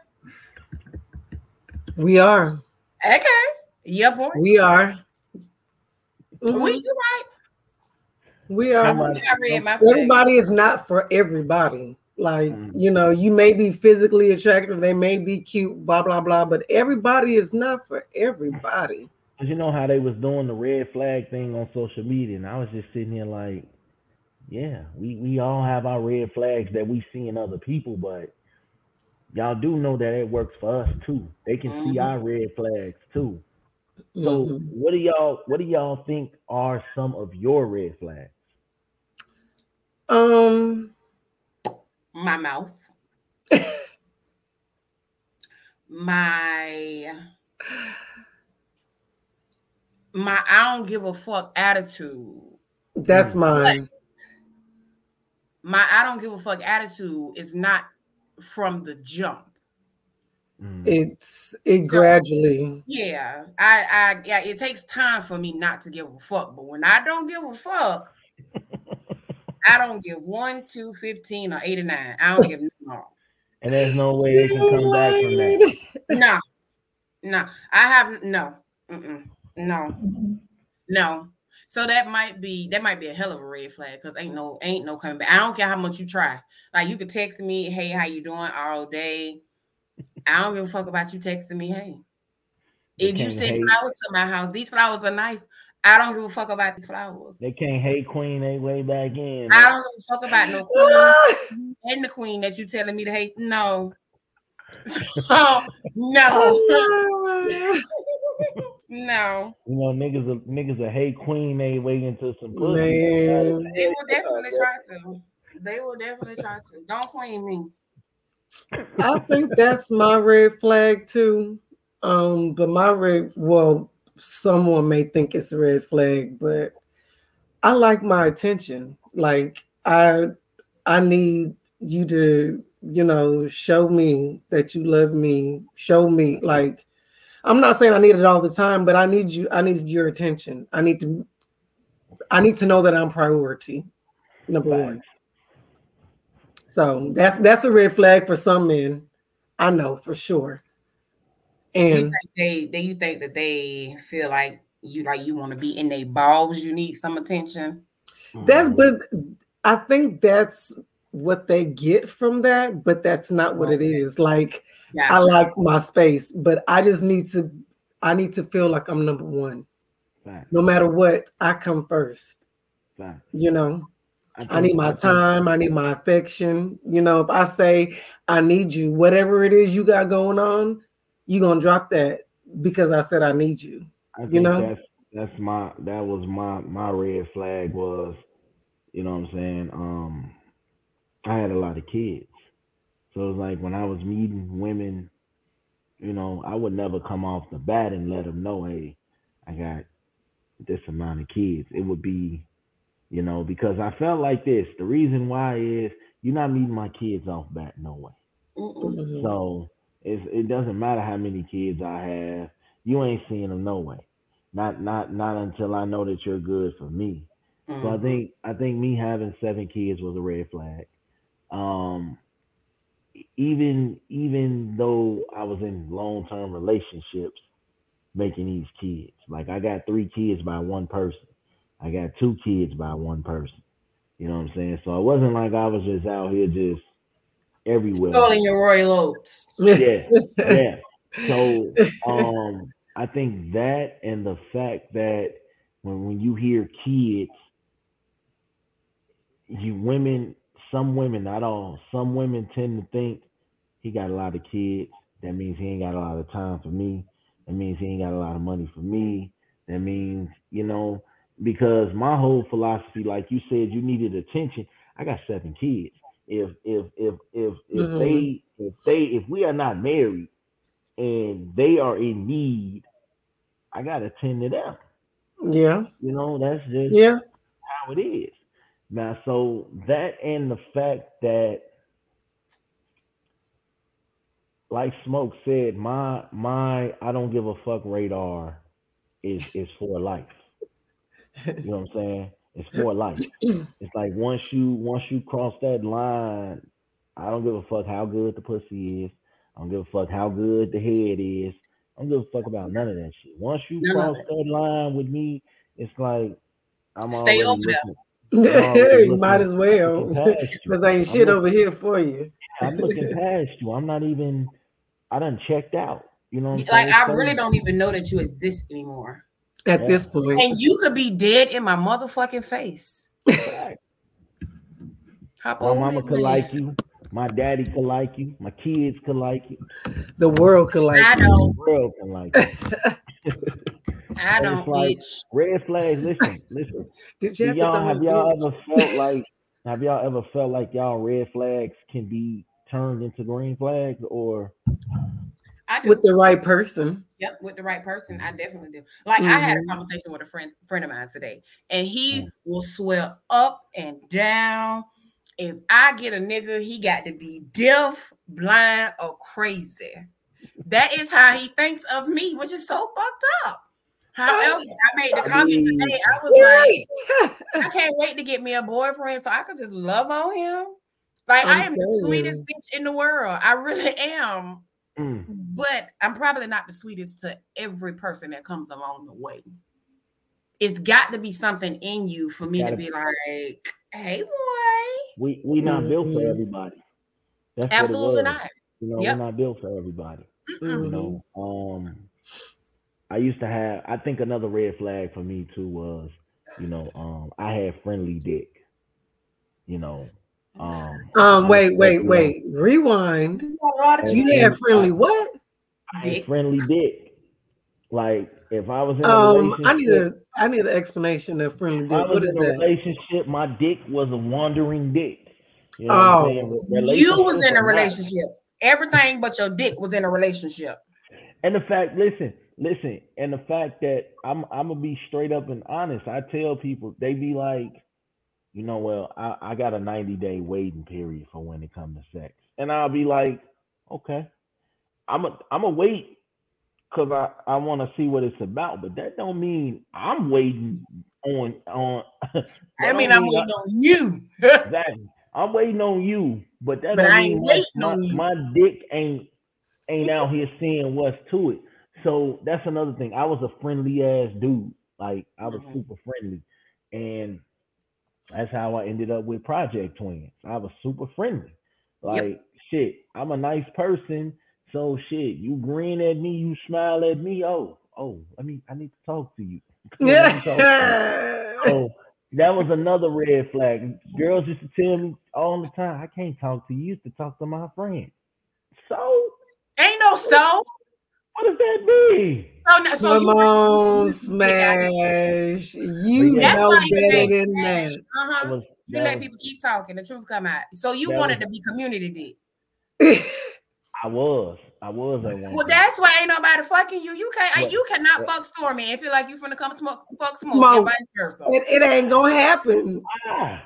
We are. Okay. Yeah, boy. We are. Mm-hmm. We you right. We are. Everybody is not for everybody. Like, mm. you know, you may be physically attractive, they may be cute, blah blah blah, but everybody is not for everybody. Cause you know how they was doing the red flag thing on social media, and I was just sitting here like, yeah, we we all have our red flags that we see in other people, but y'all do know that it works for us too. They can mm-hmm. see our red flags too. So, mm-hmm. what do y'all what do y'all think are some of your red flags? Um, my mouth, my my I don't give a fuck attitude. That's mine. My I don't give a fuck attitude is not from the jump. Mm. It's it so, gradually. Yeah, I, I, yeah. It takes time for me not to give a fuck, but when I don't give a fuck, I don't give one, two, 15, or 89. I don't give no And there's no way they can come back from that. No, no. I have no, Mm-mm. no, no. So that might be that might be a hell of a red flag because ain't no ain't no coming back. I don't care how much you try. Like you could text me, hey, how you doing all day. I don't give a fuck about you texting me, hey. If you send flowers to my house, these flowers are nice. I don't give a fuck about these flowers. They can't hate queen they way back in. I don't give a fuck about no queen and the queen that you telling me to hate. No. oh, no. no. You know, niggas are niggas are hate queen they way into some pussy. Man. They will definitely try to. They will definitely try to. Don't queen me. I think that's my red flag too. Um, but my red well, someone may think it's a red flag, but I like my attention. Like I I need you to, you know, show me that you love me. Show me like I'm not saying I need it all the time, but I need you I need your attention. I need to I need to know that I'm priority. Number right. one. So that's that's a red flag for some men. I know for sure. And they they you think that they feel like you like you want to be in their balls, you need some attention. That's but I think that's what they get from that, but that's not what it is. Like gotcha. I like my space, but I just need to I need to feel like I'm number one. Right. No matter what, I come first. Right. You know. I, I need my time. I need my affection. You know, if I say I need you, whatever it is you got going on, you're gonna drop that because I said I need you. I you know, that's that's my that was my my red flag was, you know what I'm saying. Um, I had a lot of kids, so it was like when I was meeting women, you know, I would never come off the bat and let them know, hey, I got this amount of kids. It would be you know, because I felt like this. The reason why is you're not meeting my kids off bat, no way. Mm-hmm. So it doesn't matter how many kids I have, you ain't seeing them no way. Not not not until I know that you're good for me. Mm-hmm. So I mm-hmm. think I think me having seven kids was a red flag. Um, even even though I was in long term relationships, making these kids like I got three kids by one person. I got two kids by one person. You know what I'm saying? So it wasn't like I was just out here just everywhere. Calling your royal oats. Yeah, yeah. So um I think that and the fact that when when you hear kids, you women, some women, not all, some women tend to think he got a lot of kids. That means he ain't got a lot of time for me. That means he ain't got a lot of money for me. That means, you know, because my whole philosophy, like you said, you needed attention. I got seven kids. If if if if if mm-hmm. they if they if we are not married and they are in need, I gotta tend to them. Yeah. You know, that's just yeah how it is. Now, so that and the fact that like Smoke said, my my I don't give a fuck radar is is for life. You know what I'm saying? It's for life. It's like once you once you cross that line, I don't give a fuck how good the pussy is. I don't give a fuck how good the head is. I don't give a fuck about none of that shit. Once you none cross that line with me, it's like I'm stay over there. Oh, you might as well. Because ain't shit over here for you. I'm looking past you. I'm not even. I done checked out. You know, like I really don't even know that you exist anymore at yeah. this point. And you could be dead in my motherfucking face. Hop my mama could man. like you. My daddy could like you. My kids could like you. The world could like I you. Don't. The world can like you. I don't. Like red flags. Listen, listen. Did you y'all have y'all ever felt like? Have y'all ever felt like y'all red flags can be turned into green flags, or with the right person? Yep, with the right person, I definitely do. Like mm-hmm. I had a mm-hmm. conversation with a friend friend of mine today, and he mm-hmm. will swear up and down. If I get a nigga, he got to be deaf, blind, or crazy. That is how he thinks of me, which is so fucked up. However, I made the comment today. I was like, I can't wait to get me a boyfriend so I could just love on him. Like I'm I am the sweetest bitch in the world. I really am. Mm. But I'm probably not the sweetest to every person that comes along the way. It's got to be something in you for me to be like, hey boy. We we not mm-hmm. built for mm-hmm. everybody. That's Absolutely not. You know, yep. we're not built for everybody. Mm-hmm. You know, um I used to have. I think another red flag for me too was, you know, um, I had friendly dick. You know. Um. Um. Wait. Wait. Wait. Rewind. You had friendly what? Dick. friendly dick. Like if I was in a um, I need a I need an explanation of friendly dick. What is that? Relationship. My dick was a wandering dick. You know oh, you was in a relationship. Everything but your dick was in a relationship. And the fact, listen, listen, and the fact that I'm I'm gonna be straight up and honest. I tell people they be like, you know, well, I, I got a 90 day waiting period for when it comes to sex, and I'll be like, okay, I'm a I'm a wait because I I want to see what it's about, but that don't mean I'm waiting on on. I mean, I'm waiting I, on you. exactly. I'm waiting on you, but that but don't mean my, my, my dick ain't ain't out here seeing what's to it. So that's another thing. I was a friendly ass dude. Like I was mm-hmm. super friendly. And that's how I ended up with Project Twins. I was super friendly. Like yep. shit, I'm a nice person. So shit, you grin at me, you smile at me. Oh, oh, I mean, I need to talk to you. Yeah. so that was another red flag. Girls used to tell me all the time, I can't talk to you. you used to talk to my friend. So ain't no so. What does that mean? So, no, so Come on, Smash. You know better than that. Uh-huh. you let people keep talking, the truth come out. So you wanted was, to be community dick. I was. I was at one. Well, that's why ain't nobody fucking you. You can't. What? You cannot what? fuck Stormy and feel like you finna come smoke, fuck smoke, smoke. and vice versa. It, it ain't gonna happen. Ah.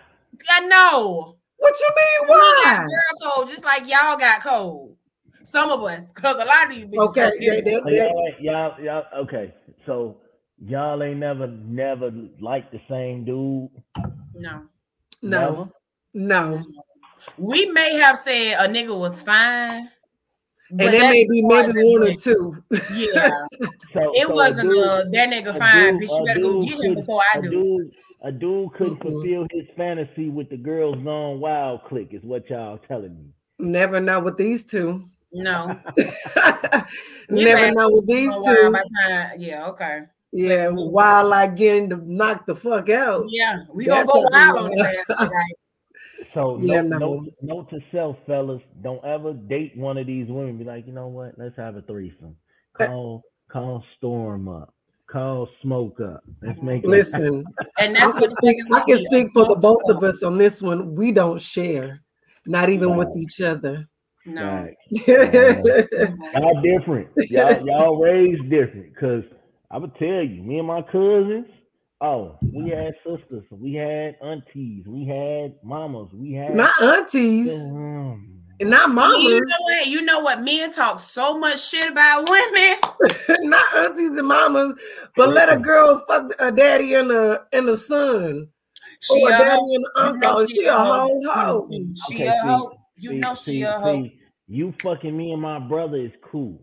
I know. What you mean? Why? girl code, just like y'all got cold. Some of us, because a lot of you. Okay, yeah, yeah, yeah. Y'all, y'all, y'all, okay. So y'all ain't never, never liked the same dude. No, no, no. We may have said a nigga was fine. And there may be maybe one or two. Yeah. so, it so wasn't a, dude, a, that nigga fine, dude, bitch. You gotta go get him before I do. Dude, a dude couldn't mm-hmm. fulfill his fantasy with the girls gone wild click, is what y'all telling me. Never know with these two. No. Never know with these two. Yeah, okay. Yeah, while I getting to knock the fuck out. Yeah, we gonna go wild on that. right? So yeah, note, no. note, note to self, fellas, don't ever date one of these women. Be like, you know what? Let's have a threesome. Call call Storm up. Call Smoke up. Let's make listen. and that's I can speak, I can speak for the both of us on this one. We don't share, not even right. with each other. No. y'all different. Y'all, y'all raised different. Cause I would tell you, me and my cousins, oh, we had sisters, we had aunties, we had mamas, we had not aunties. Um, not mamas. You know what? You know what? Men talk so much shit about women. not aunties and mamas, but let a girl fuck a daddy and a and a son. She or a, daddy and uncle. She, she a whole hoe. She okay, a hoe. You see, know she see, a hoe. You fucking me and my brother is cool.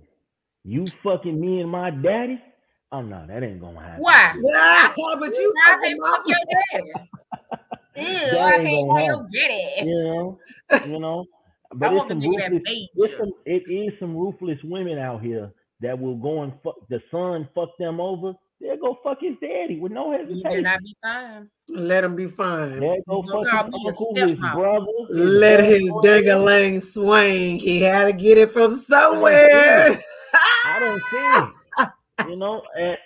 You fucking me and my daddy? Oh no, that ain't gonna happen. Why? Yeah, but you I say fuck your daddy. Ew, I can't get it. You know, you know. But it's some ruthless, it's some, it is some ruthless women out here that will go and fuck the son, fuck them over. They'll go fuck his daddy with no hesitation. He not be fine. Let him be fine. They'll go fuck his, his brother. Let his lane swing. He had to get it from somewhere. I don't see it. You know, and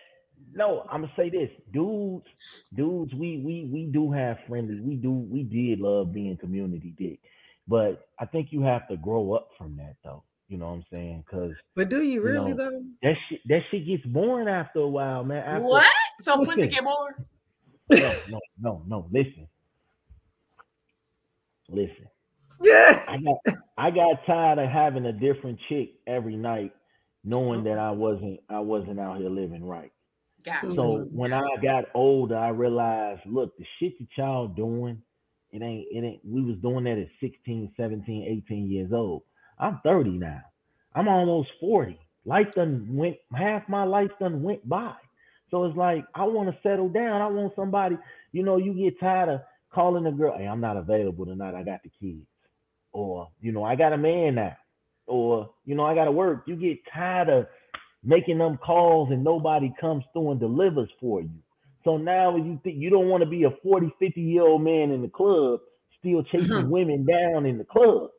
no, I'm gonna say this, dudes, dudes, we we we do have friendly, we do we did love being community dick, but I think you have to grow up from that though. You know what I'm saying? Because but do you really you know, though? That shit that shit gets boring after a while, man. After, what? So listen, pussy get bored? No, no, no, no. Listen, listen. Yeah. I got I got tired of having a different chick every night, knowing that I wasn't I wasn't out here living right. Got so when I got older, I realized, look, the shit that y'all doing, it ain't, it ain't, we was doing that at 16, 17, 18 years old. I'm 30 now. I'm almost 40. Life done went, half my life done went by. So it's like, I want to settle down. I want somebody, you know, you get tired of calling a girl, hey, I'm not available tonight. I got the kids. Or, you know, I got a man now. Or, you know, I got to work. You get tired of making them calls and nobody comes through and delivers for you. So now you think you don't want to be a 40, 50 year old man in the club still chasing mm-hmm. women down in the club.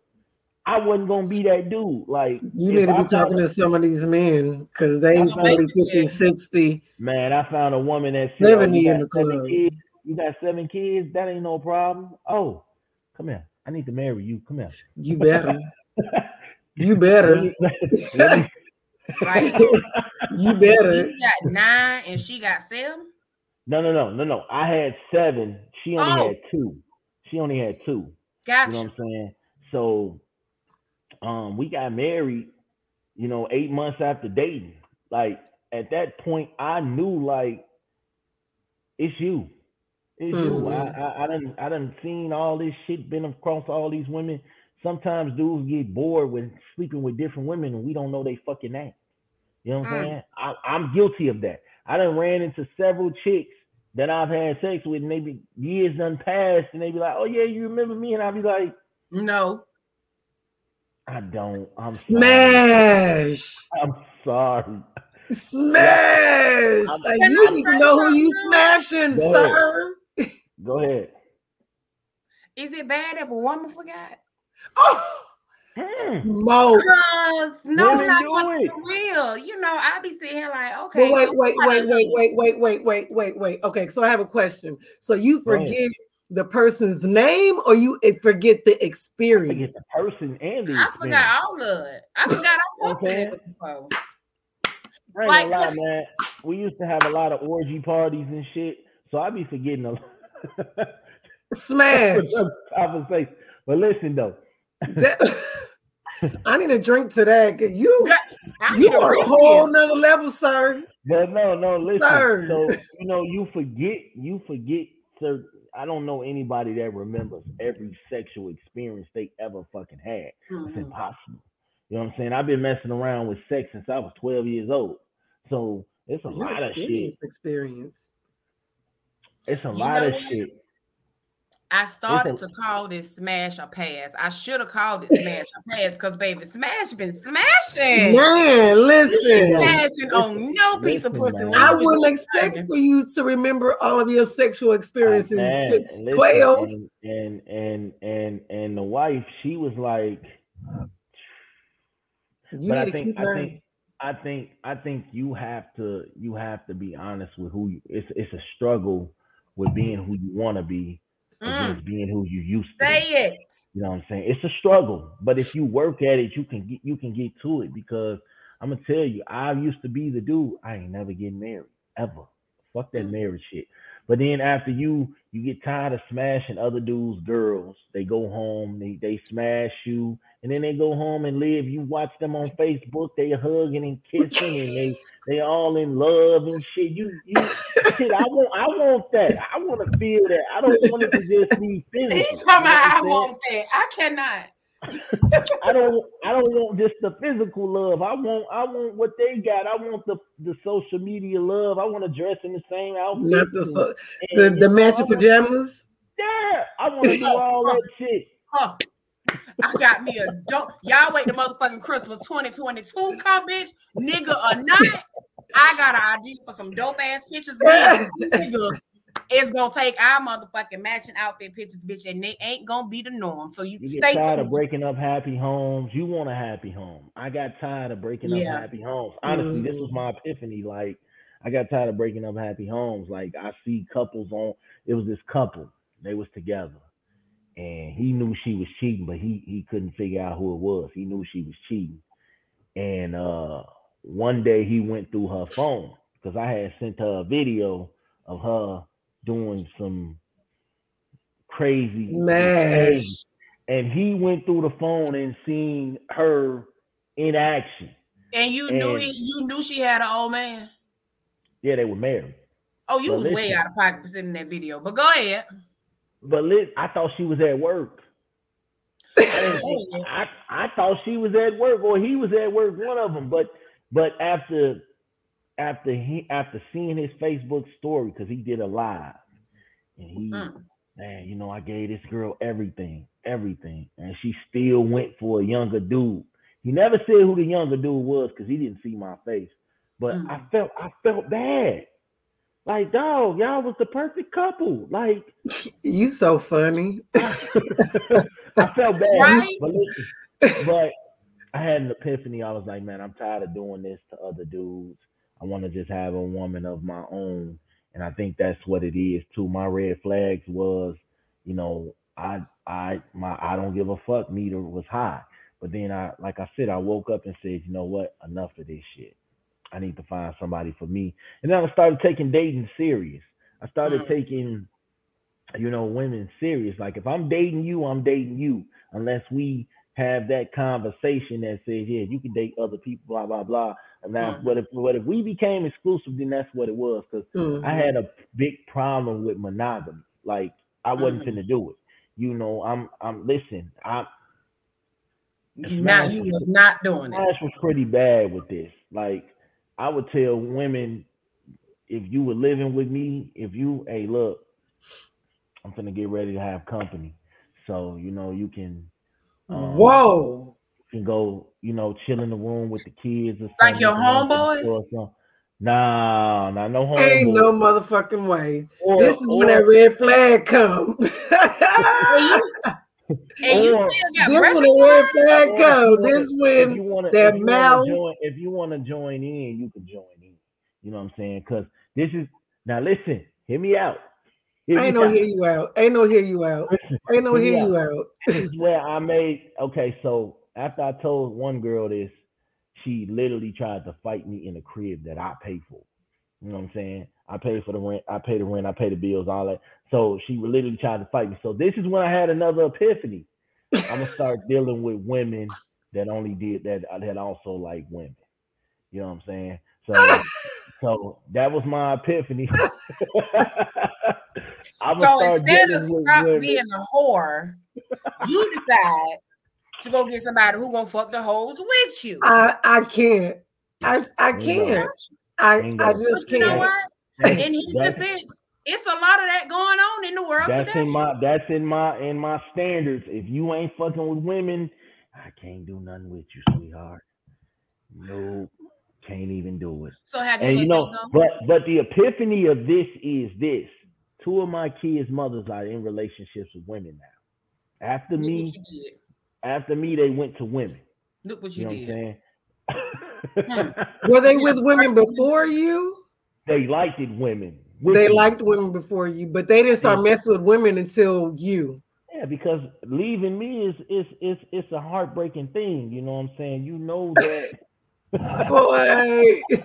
I wasn't gonna be that dude. Like you need to be talking to some of these men because they 40, 50, 60. Man, I found a woman that's 70 in the club. Kids. You got seven kids, that ain't no problem. Oh, come here. I need to marry you. Come here. You better. you better. let Right. you better. He got nine and she got seven. No, no, no, no, no. I had seven. She only oh. had two. She only had two. Gotcha. You know what I'm saying? So um we got married, you know, eight months after dating. Like at that point, I knew like it's you. It's mm-hmm. you. I, I I done I done seen all this shit, been across all these women sometimes dudes get bored with sleeping with different women and we don't know they fucking name. You know what I'm mm. saying? I, I'm guilty of that. I done ran into several chicks that I've had sex with, and maybe years done passed, and they be like, "Oh yeah, you remember me?" And I'll be like, "No, I don't. I'm smash. Sorry. I'm sorry. Smash. like, you need to know who you smashing, Go sir. Ahead. Go ahead. Is it bad if a woman forgot? Oh, mm. Mo. Because no, not for real. You know, I be sitting here like, okay. wait, wait, wait, wait, wait, wait, wait, wait, wait, wait. Okay, so I have a question. So you forget the person's name, or you forget the experience? I forget the person and the. I forgot all of it. I forgot all of it. Like, lie, man. We used to have a lot of orgy parties and shit, so I be forgetting a lot. Smash. Conversation. But listen though, that, I need a drink to that. You, you are a whole nother level, sir. But no, no, listen. Sir. So you know, you forget, you forget. Sir, I don't know anybody that remembers every sexual experience they ever fucking had. Mm-hmm. It's impossible. You know what I'm saying? I've been messing around with sex since I was 12 years old. So it's a lot of shit. Experience. It's a you lot of what? shit. I started to call this smash or pass. I should have called it smash or pass because baby, smash been smashing. Man, listen, smashing on no piece of pussy. I wouldn't expect for you to remember all of your sexual experiences oh, since listen, twelve. And, and and and and the wife, she was like, you but I think I think I think I think you have to you have to be honest with who you. It's it's a struggle with being who you want to be mm. being who you used to. Say it. You know what I'm saying? It's a struggle, but if you work at it, you can get you can get to it. Because I'm gonna tell you, I used to be the dude. I ain't never getting married ever. Fuck that mm. marriage shit. But then after you you get tired of smashing other dudes' girls, they go home, they they smash you, and then they go home and live. You watch them on Facebook, they hugging and kissing, and they they all in love and shit. You you shit, I want I want that. I want to feel that. I don't want it to just be physical. He's talking about I want that. I cannot. I don't I don't want just the physical love. I want I want what they got. I want the the social media love. I want to dress in the same outfit. Not the so, the, the matching pajamas. Yeah, I want to do all that shit. Huh. I got me a dope. Y'all wait the motherfucking Christmas 2022 come, bitch, nigga or not. I got an idea for some dope ass pictures, man. nigga it's gonna take our motherfucking matching outfit pictures, bitch, and they ain't gonna be the norm. So you, you stay get tired tuned. of breaking up happy homes. You want a happy home. I got tired of breaking yeah. up happy homes. Honestly, mm-hmm. this was mm-hmm. my epiphany. Like, I got tired of breaking up happy homes. Like, I see couples on. It was this couple. They was together, and he knew she was cheating, but he he couldn't figure out who it was. He knew she was cheating, and uh one day he went through her phone because I had sent her a video of her doing some crazy man. And he went through the phone and seen her in action. And you and, knew he, you knew she had an old man. Yeah, they were married. Oh, you but was listen, way out of pocket for sending that video. But go ahead. But listen, I thought she was at work. I, I, I thought she was at work or he was at work, one of them. But but after after he after seeing his Facebook story because he did a live, and he mm. man, you know, I gave this girl everything, everything, and she still went for a younger dude. He never said who the younger dude was because he didn't see my face, but mm. I felt I felt bad. Like, dog, y'all was the perfect couple. Like, you so funny. I felt bad, right? but, but I had an epiphany. I was like, man, I'm tired of doing this to other dudes. I want to just have a woman of my own. And I think that's what it is too. My red flags was, you know, I I my I don't give a fuck meter was high. But then I like I said, I woke up and said, you know what, enough of this shit. I need to find somebody for me. And then I started taking dating serious. I started mm. taking, you know, women serious. Like if I'm dating you, I'm dating you. Unless we have that conversation that says, yeah, you can date other people, blah blah blah. And now, mm-hmm. what if what if we became exclusive? Then that's what it was. Because mm-hmm. I had a big problem with monogamy. Like I wasn't mm-hmm. gonna do it. You know, I'm I'm listen. I now you was not doing Smash it. was pretty bad with this. Like I would tell women, if you were living with me, if you, hey, look, I'm gonna get ready to have company. So you know you can um, Whoa. Can go, you know, chill in the room with the kids or Like your homeboys? Nah, not no homeboys. Ain't no motherfucking way. Or, this is or, when that red flag come. And you still got this when the red flag come. This when you wanna, that mouth. Join, if you want to join in, you can join in. You know what I'm saying? Because this is now. Listen, hear me out. Ain't no hear you out. Ain't no hear you out. Ain't no hear you out. this is where I made okay. So after I told one girl this, she literally tried to fight me in a crib that I pay for. You know what I'm saying? I pay for the rent, I pay the rent, I pay the bills, all that. So she literally tried to fight me. So this is when I had another epiphany. I'm gonna start dealing with women that only did that that also like women. You know what I'm saying? So so that was my epiphany. so instead of stop being a whore, you decide to go get somebody who gonna fuck the hoes with you. I I can't. I I can't. I I just can't. You know what? In his defense, it's a lot of that going on in the world that's today. in my that's in my in my standards. If you ain't fucking with women, I can't do nothing with you, sweetheart. No, can't even do it. So have you? And you know, but but the epiphany of this is this: two of my kids' mothers are in relationships with women now. After me, after me, they went to women. Look what you, you know did. What hmm. Were they with women before you? They liked it women. They liked women before you, but they didn't start messing with women until you. Yeah, because leaving me is is is it's a heartbreaking thing. You know what I'm saying? You know that. Boy.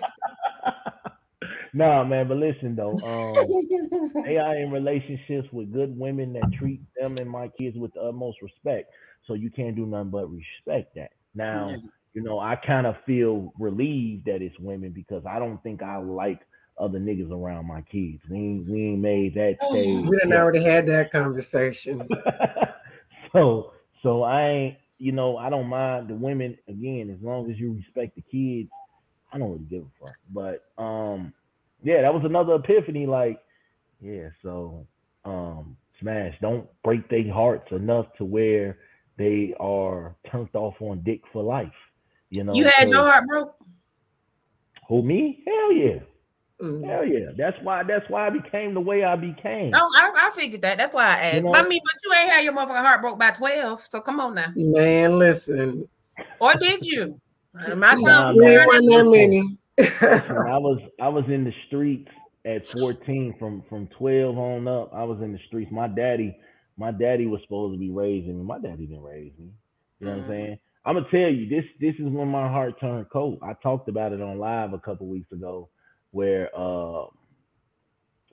nah, man, but listen though, um, they are in relationships with good women that treat them and my kids with the utmost respect. So you can't do nothing but respect that. Now, you know, I kind of feel relieved that it's women because I don't think I like other niggas around my kids. We ain't, we ain't made that oh, stage. We done already had that conversation. so so I ain't, you know, I don't mind the women again as long as you respect the kids. I don't really give a fuck. But um, yeah, that was another epiphany. Like, yeah, so um, smash. Don't break their hearts enough to where they are turned off on dick for life. You know, you had so, your heart broke. Who me? Hell yeah. Mm. Hell yeah. That's why that's why I became the way I became. Oh, I, I figured that. That's why I asked. You know? I mean, but you ain't had your motherfucking heart broke by 12. So come on now. Man, listen. Or did you? My son nah, that many. I was I was in the streets at 14 from from 12 on up. I was in the streets. My daddy, my daddy was supposed to be raising me. My daddy didn't raise me. You know mm-hmm. what I'm mm-hmm. saying? I'm gonna tell you this. This is when my heart turned cold. I talked about it on live a couple weeks ago, where uh,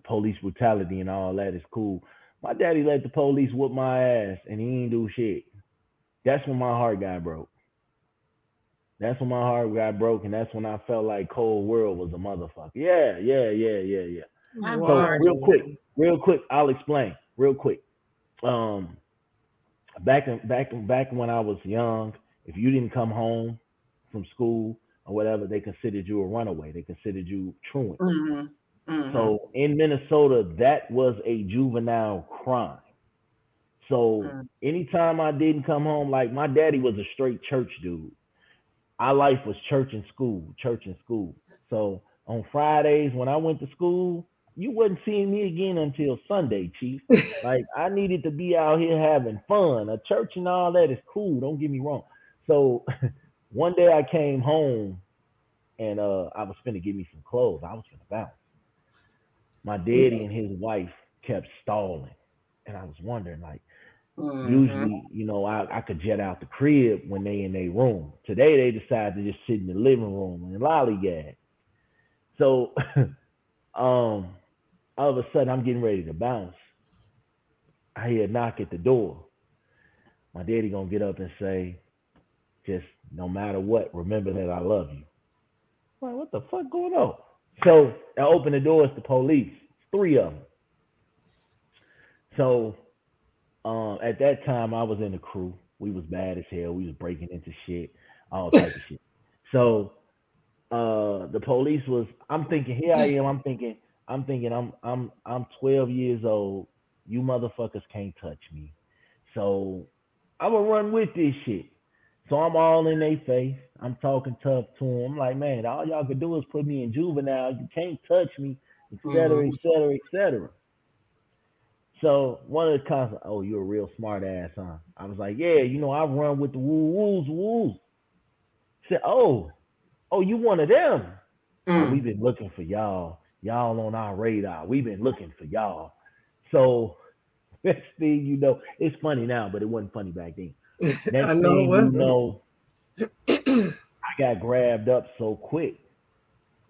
police brutality and all that is cool. My daddy let the police whoop my ass, and he ain't do shit. That's when my heart got broke. That's when my heart got broken. That's when I felt like Cold World was a motherfucker. Yeah, yeah, yeah, yeah, yeah. I'm so sorry. real quick, real quick, I'll explain. Real quick. Um, back in back back when I was young, if you didn't come home from school or whatever, they considered you a runaway. They considered you truant. Mm-hmm. Mm-hmm. So in Minnesota, that was a juvenile crime. So mm-hmm. anytime I didn't come home, like my daddy was a straight church dude our life was church and school, church and school. So on Fridays when I went to school, you wasn't seeing me again until Sunday, Chief. like I needed to be out here having fun. A church and all that is cool. Don't get me wrong. So one day I came home and uh I was finna get me some clothes. I was finna bounce. My daddy and his wife kept stalling. And I was wondering, like, Mm-hmm. Usually, you know, I, I could jet out the crib when they in their room. Today they decide to just sit in the living room and lollygag. So um all of a sudden I'm getting ready to bounce. I hear a knock at the door. My daddy gonna get up and say, just no matter what, remember that I love you. I'm like, what the fuck going on? So I open the door, it's the police, three of them. So um, at that time, I was in the crew. We was bad as hell. We was breaking into shit, all type of shit. So uh, the police was. I'm thinking, here I am. I'm thinking, I'm thinking, I'm I'm I'm 12 years old. You motherfuckers can't touch me. So I'm gonna run with this shit. So I'm all in their face. I'm talking tough to them. I'm like, man, all y'all could do is put me in juvenile. You can't touch me, etc., etc., etc. So one of the cops, oh, you're a real smart ass, huh? I was like, yeah, you know, I run with the woo woos woos. Said, oh, oh, you one of them? Mm. We've been looking for y'all. Y'all on our radar. We've been looking for y'all. So next thing you know, it's funny now, but it wasn't funny back then. Next I know thing you know, I got grabbed up so quick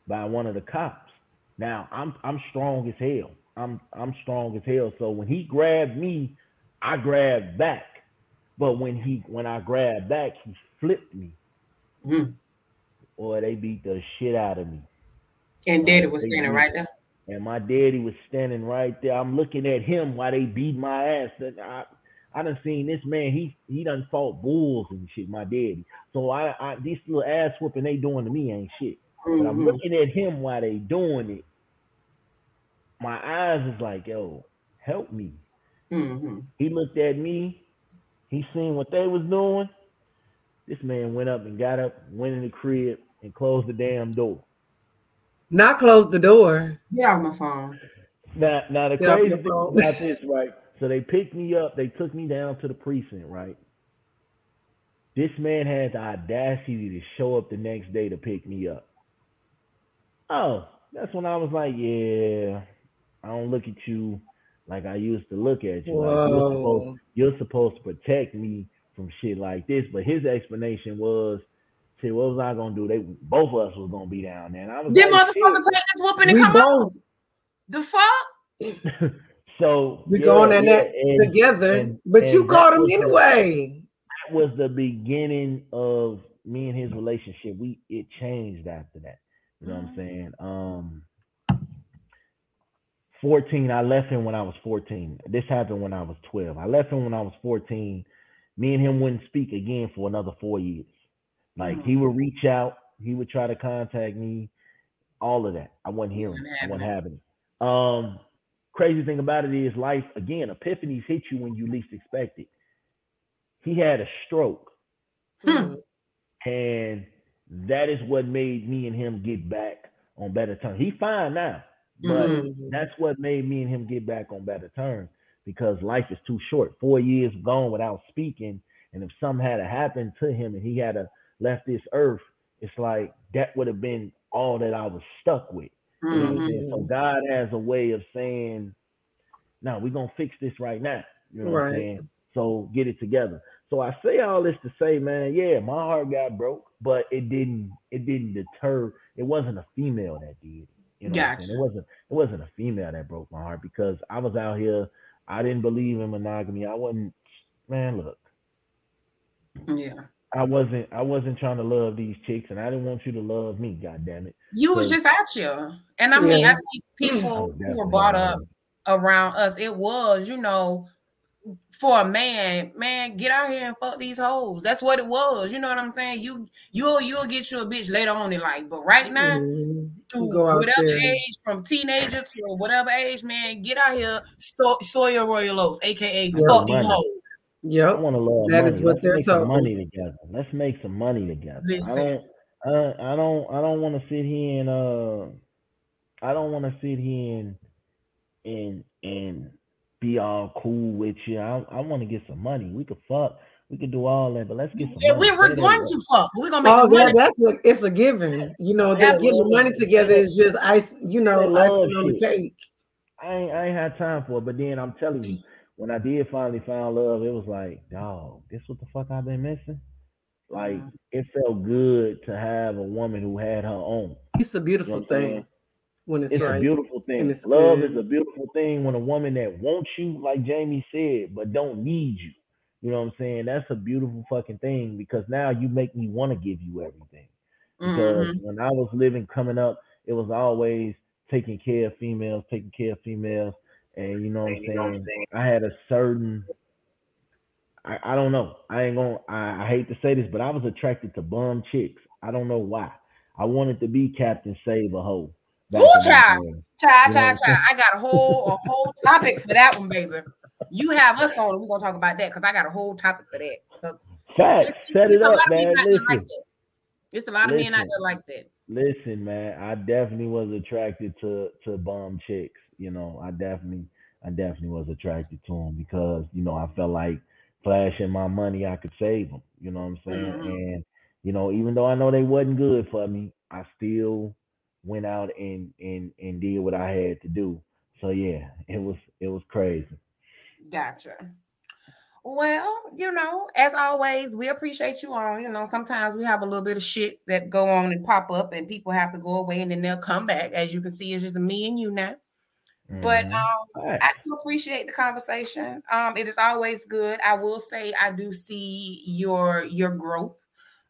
by one of the cops. Now I'm I'm strong as hell. I'm I'm strong as hell. So when he grabbed me, I grabbed back. But when he when I grabbed back, he flipped me. Mm. Boy, they beat the shit out of me. And daddy was standing right there. And my daddy was standing right there. I'm looking at him while they beat my ass. And I, I done seen this man. He he done fought bulls and shit. My daddy. So I, I these little ass whooping they doing to me ain't shit. Mm-hmm. But I'm mm-hmm. looking at him while they doing it, my eyes is like, yo, help me. Mm-hmm. He looked at me. He seen what they was doing. This man went up and got up, went in the crib, and closed the damn door. Not closed the door. Yeah, on my phone. Now, now the crazy thing about this, right? So they picked me up. They took me down to the precinct, right? This man had the audacity to show up the next day to pick me up. Oh, that's when I was like, yeah, I don't look at you like I used to look at you. Like you're, supposed, you're supposed to protect me from shit like this. But his explanation was, "See, what was I gonna do? They both of us was gonna be down there." And I was Did like, motherfucker take this whooping and come both. out? The fuck? so we yeah, going in yeah, there together, and, but and you caught him anyway. that was the beginning of me and his relationship. We it changed after that. You know mm-hmm. what I'm mm-hmm. saying? Um 14, I left him when I was 14. This happened when I was 12. I left him when I was 14. Me and him wouldn't speak again for another four years. Like he would reach out, he would try to contact me, all of that. I wasn't hearing, I wasn't having it. Um, crazy thing about it is life again, epiphanies hit you when you least expect it. He had a stroke. Hmm. And that is what made me and him get back on better terms. He's fine now, but mm-hmm. that's what made me and him get back on better terms because life is too short. Four years gone without speaking, and if something had happened to him and he had to left this earth, it's like that would have been all that I was stuck with. Mm-hmm. So God has a way of saying, "Now we're gonna fix this right now." You know right. what I'm saying? So get it together. So I say all this to say, man, yeah, my heart got broke, but it didn't. It didn't deter. It wasn't a female that did. You know, gotcha. it wasn't. It wasn't a female that broke my heart because I was out here. I didn't believe in monogamy. I wasn't. Man, look. Yeah. I wasn't I wasn't trying to love these chicks, and I didn't want you to love me. God damn it! You was just out you, and I mean. I think people who were brought up around us, it was, you know, for a man, man, get out here and fuck these hoes. That's what it was. You know what I'm saying? You you'll you'll get you a bitch later on in life, but right now, mm-hmm. to whatever there. age, from teenager to whatever age, man, get out here, store, store your royal oats, aka yeah, fuck these hoes. Yep. I want to love that money. is what Let's they're talking. Money together. Let's make some money together. Listen. I don't. I, I don't. I don't want to sit here and uh. I don't want to sit here and and and be all cool with you. I I want to get some money. We could fuck. We could do all that, but let's get some. Yeah, money. we're, going to fuck. We're gonna make. Oh, that, that's what it's a given. You know, that getting money together is just ice. You know, icing on the cake. I ain't, I ain't had time for it, but then I'm telling you, when I did finally find love, it was like, dog, this what the fuck I've been missing. Like it felt good to have a woman who had her own. It's a beautiful you know thing when it's, it's right. a beautiful thing. Love good. is a beautiful thing when a woman that wants you, like Jamie said, but don't need you. You know what I'm saying? That's a beautiful fucking thing because now you make me want to give you everything. Because mm-hmm. when I was living coming up, it was always taking care of females, taking care of females. And you know what I'm saying? I had a certain I, I don't know. I ain't gonna I, I hate to say this, but I was attracted to bum chicks. I don't know why. I wanted to be Captain Save a hoe. Ooh, child, child, child, child. I got a whole a whole topic for that one, baby. You have us on, we're gonna talk about that because I got a whole topic for that. Fact, set it up, man. Listen. Like it's a lot of men out there like that. Listen, man, I definitely was attracted to to bum chicks. You know, I definitely, I definitely was attracted to them because you know I felt like flashing my money, I could save them. You know what I'm saying? Mm-hmm. And you know, even though I know they wasn't good for me, I still went out and and and did what I had to do. So yeah, it was it was crazy. Gotcha. Well, you know, as always, we appreciate you on. You know, sometimes we have a little bit of shit that go on and pop up, and people have to go away and then they'll come back. As you can see, it's just me and you now. Mm-hmm. But um, right. I do appreciate the conversation. Um, it is always good. I will say I do see your your growth.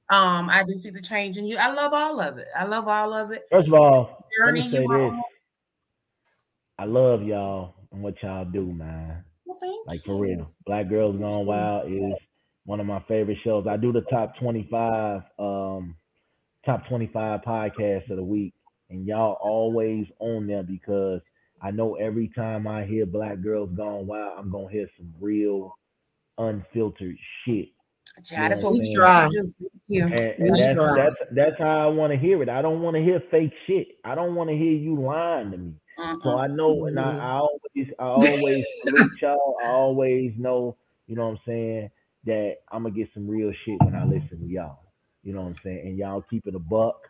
Um, I do see the change in you. I love all of it. I love all of it. First of all, journey you this. I love y'all and what y'all do, man. Well, like for real. Black Girls Gone Wild is one of my favorite shows. I do the top 25 um top 25 podcasts of the week and y'all always on there because I know every time I hear Black Girls Gone Wild, I'm gonna hear some real unfiltered shit. That's what we try. Yeah, and, and that's, that's, that's how I want to hear it. I don't want to hear fake shit. I don't want to hear you lying to me. Uh-uh. So I know, and I, I always, I always reach y'all. I always know, you know what I'm saying, that I'm gonna get some real shit when I listen to y'all. You know what I'm saying, and y'all keep it a buck,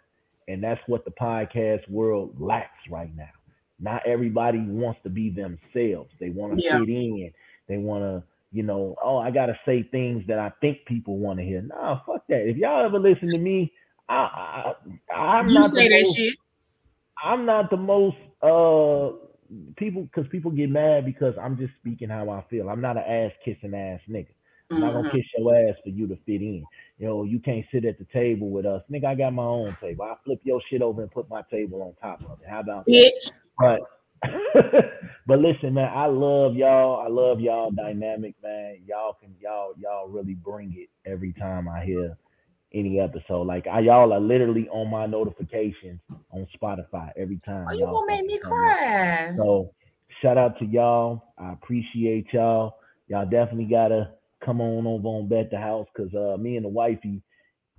and that's what the podcast world lacks right now. Not everybody wants to be themselves. They want to yeah. fit in. They want to, you know, oh, I gotta say things that I think people want to hear. Nah, fuck that. If y'all ever listen to me, I, I am not say that most, shit. I'm not the most uh people because people get mad because I'm just speaking how I feel. I'm not an ass kissing ass nigga. I'm not gonna mm-hmm. kiss your ass for you to fit in. You know, you can't sit at the table with us. Nigga, I got my own table. I flip your shit over and put my table on top of it. How about that? But but listen, man, I love y'all. I love y'all dynamic, man. Y'all can y'all y'all really bring it every time I hear any episode. Like I, y'all are literally on my notifications on Spotify every time. Oh, you gonna make me cry? So shout out to y'all. I appreciate y'all. Y'all definitely gotta come on over on Bet the House because uh, me and the wifey,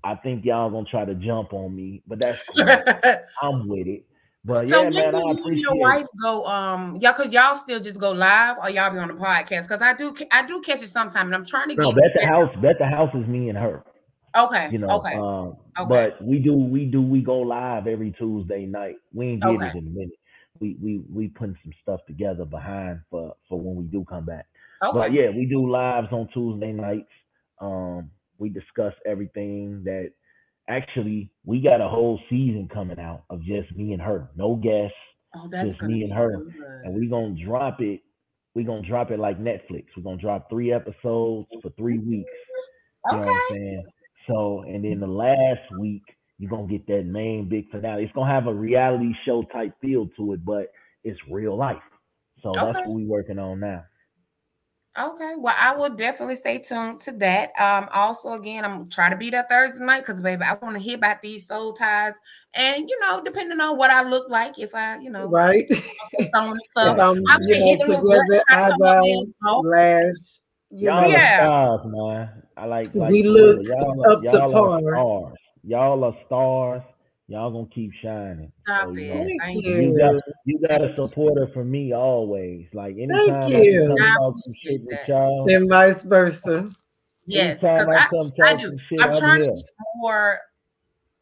I think y'all gonna try to jump on me, but that's cool. I'm with it. But so yeah, man, I appreciate your wife go um y'all cause y'all still just go live or y'all be on the podcast because I do I do catch it sometime and I'm trying to no, bet the house bet the house is me and her. Okay. You know, okay. Um, okay. but we do we do we go live every Tuesday night. We ain't get okay. it in a minute. We we we putting some stuff together behind for for when we do come back. Okay. But yeah, we do lives on Tuesday nights. Um, we discuss everything that actually we got a whole season coming out of just me and her, no guests, oh, just me and her, good. and we gonna drop it. We gonna drop it like Netflix. We're gonna drop three episodes for three weeks. You okay. know what I'm saying? So, and then the last week you're gonna get that main big finale. It's gonna have a reality show type feel to it, but it's real life. So okay. that's what we're working on now. Okay. Well, I will definitely stay tuned to that. Um, also, again, I'm trying to be there Thursday night because, baby, I want to hear about these soul ties. And, you know, depending on what I look like, if I, you know, right. Some stuff. I'm, I'm you know, together, eyebrows, lash. Y'all yeah. are stars, man. I like, like we look y'all, up y'all to par. Stars. Y'all are stars. Y'all gonna keep shining. Stop so, it. Thank you. You got, you got a supporter for me always. Like anytime Thank you. I come talk some shit with y'all. And vice versa. Yes, because I, I, I, do. Shit, I'm, I'm trying here. to get more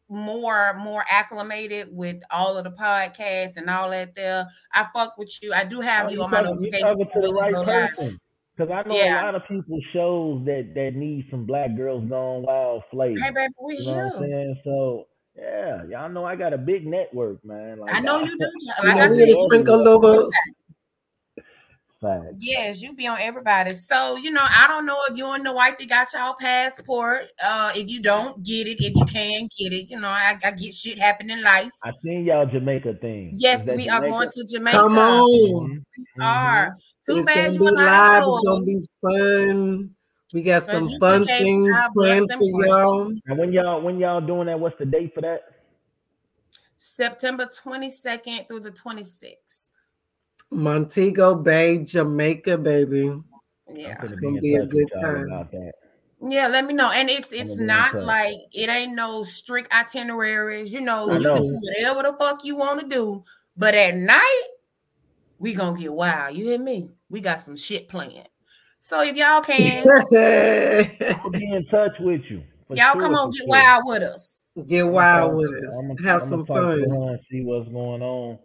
more more acclimated with all of the podcasts and all that there. I fuck with you. I do have oh, you, you on my notifications. to the right person. Because I know yeah. a lot of people shows that that need some black girls gone wild flavor. Hey, baby, we you know what I'm saying? So yeah, y'all know I got a big network, man. Like, I know you do. Like I said, sprinkle logos. Fact. Yes, you be on everybody. So you know, I don't know if you and the wifey got y'all passport. Uh, if you don't get it, if you can get it, you know, I, I get shit happen in life. I seen y'all Jamaica thing. Yes, we Jamaica? are going to Jamaica. Come on, we mm-hmm. are. Too it's bad you and live. It's gonna be fun. We got some fun things planned for y'all. And when y'all when y'all doing that, what's the date for that? September 22nd through the 26th. Montego Bay, Jamaica, baby. Yeah, it's gonna be a good time. Yeah, let me know. And it's it's not like it ain't no strict itineraries. You know, you know. can do whatever the fuck you want to do, but at night we gonna get wild. You hear me? We got some shit planned. So if y'all can, be in touch with you. Y'all sure, come on, get sure. wild with us. Get wild with us. I'm Have I'm some fun. And see what's going on.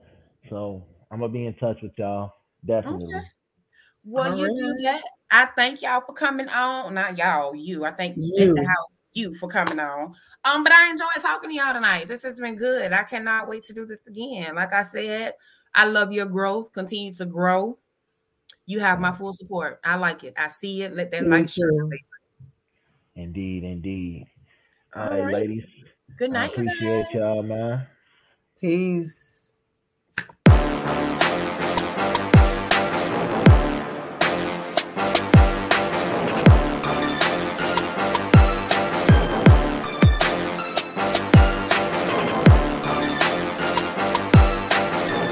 So I'm gonna be in touch with y'all. Definitely. Okay. Well, All you right. do that. I thank y'all for coming on. Not y'all, you. I thank you. the house you for coming on. Um, but I enjoy talking to y'all tonight. This has been good. I cannot wait to do this again. Like I said, I love your growth. Continue to grow. You have my full support. I like it. I see it. Let that light shine. Indeed, indeed. All, All right, right, ladies. Good night. I appreciate y'all, man. Peace.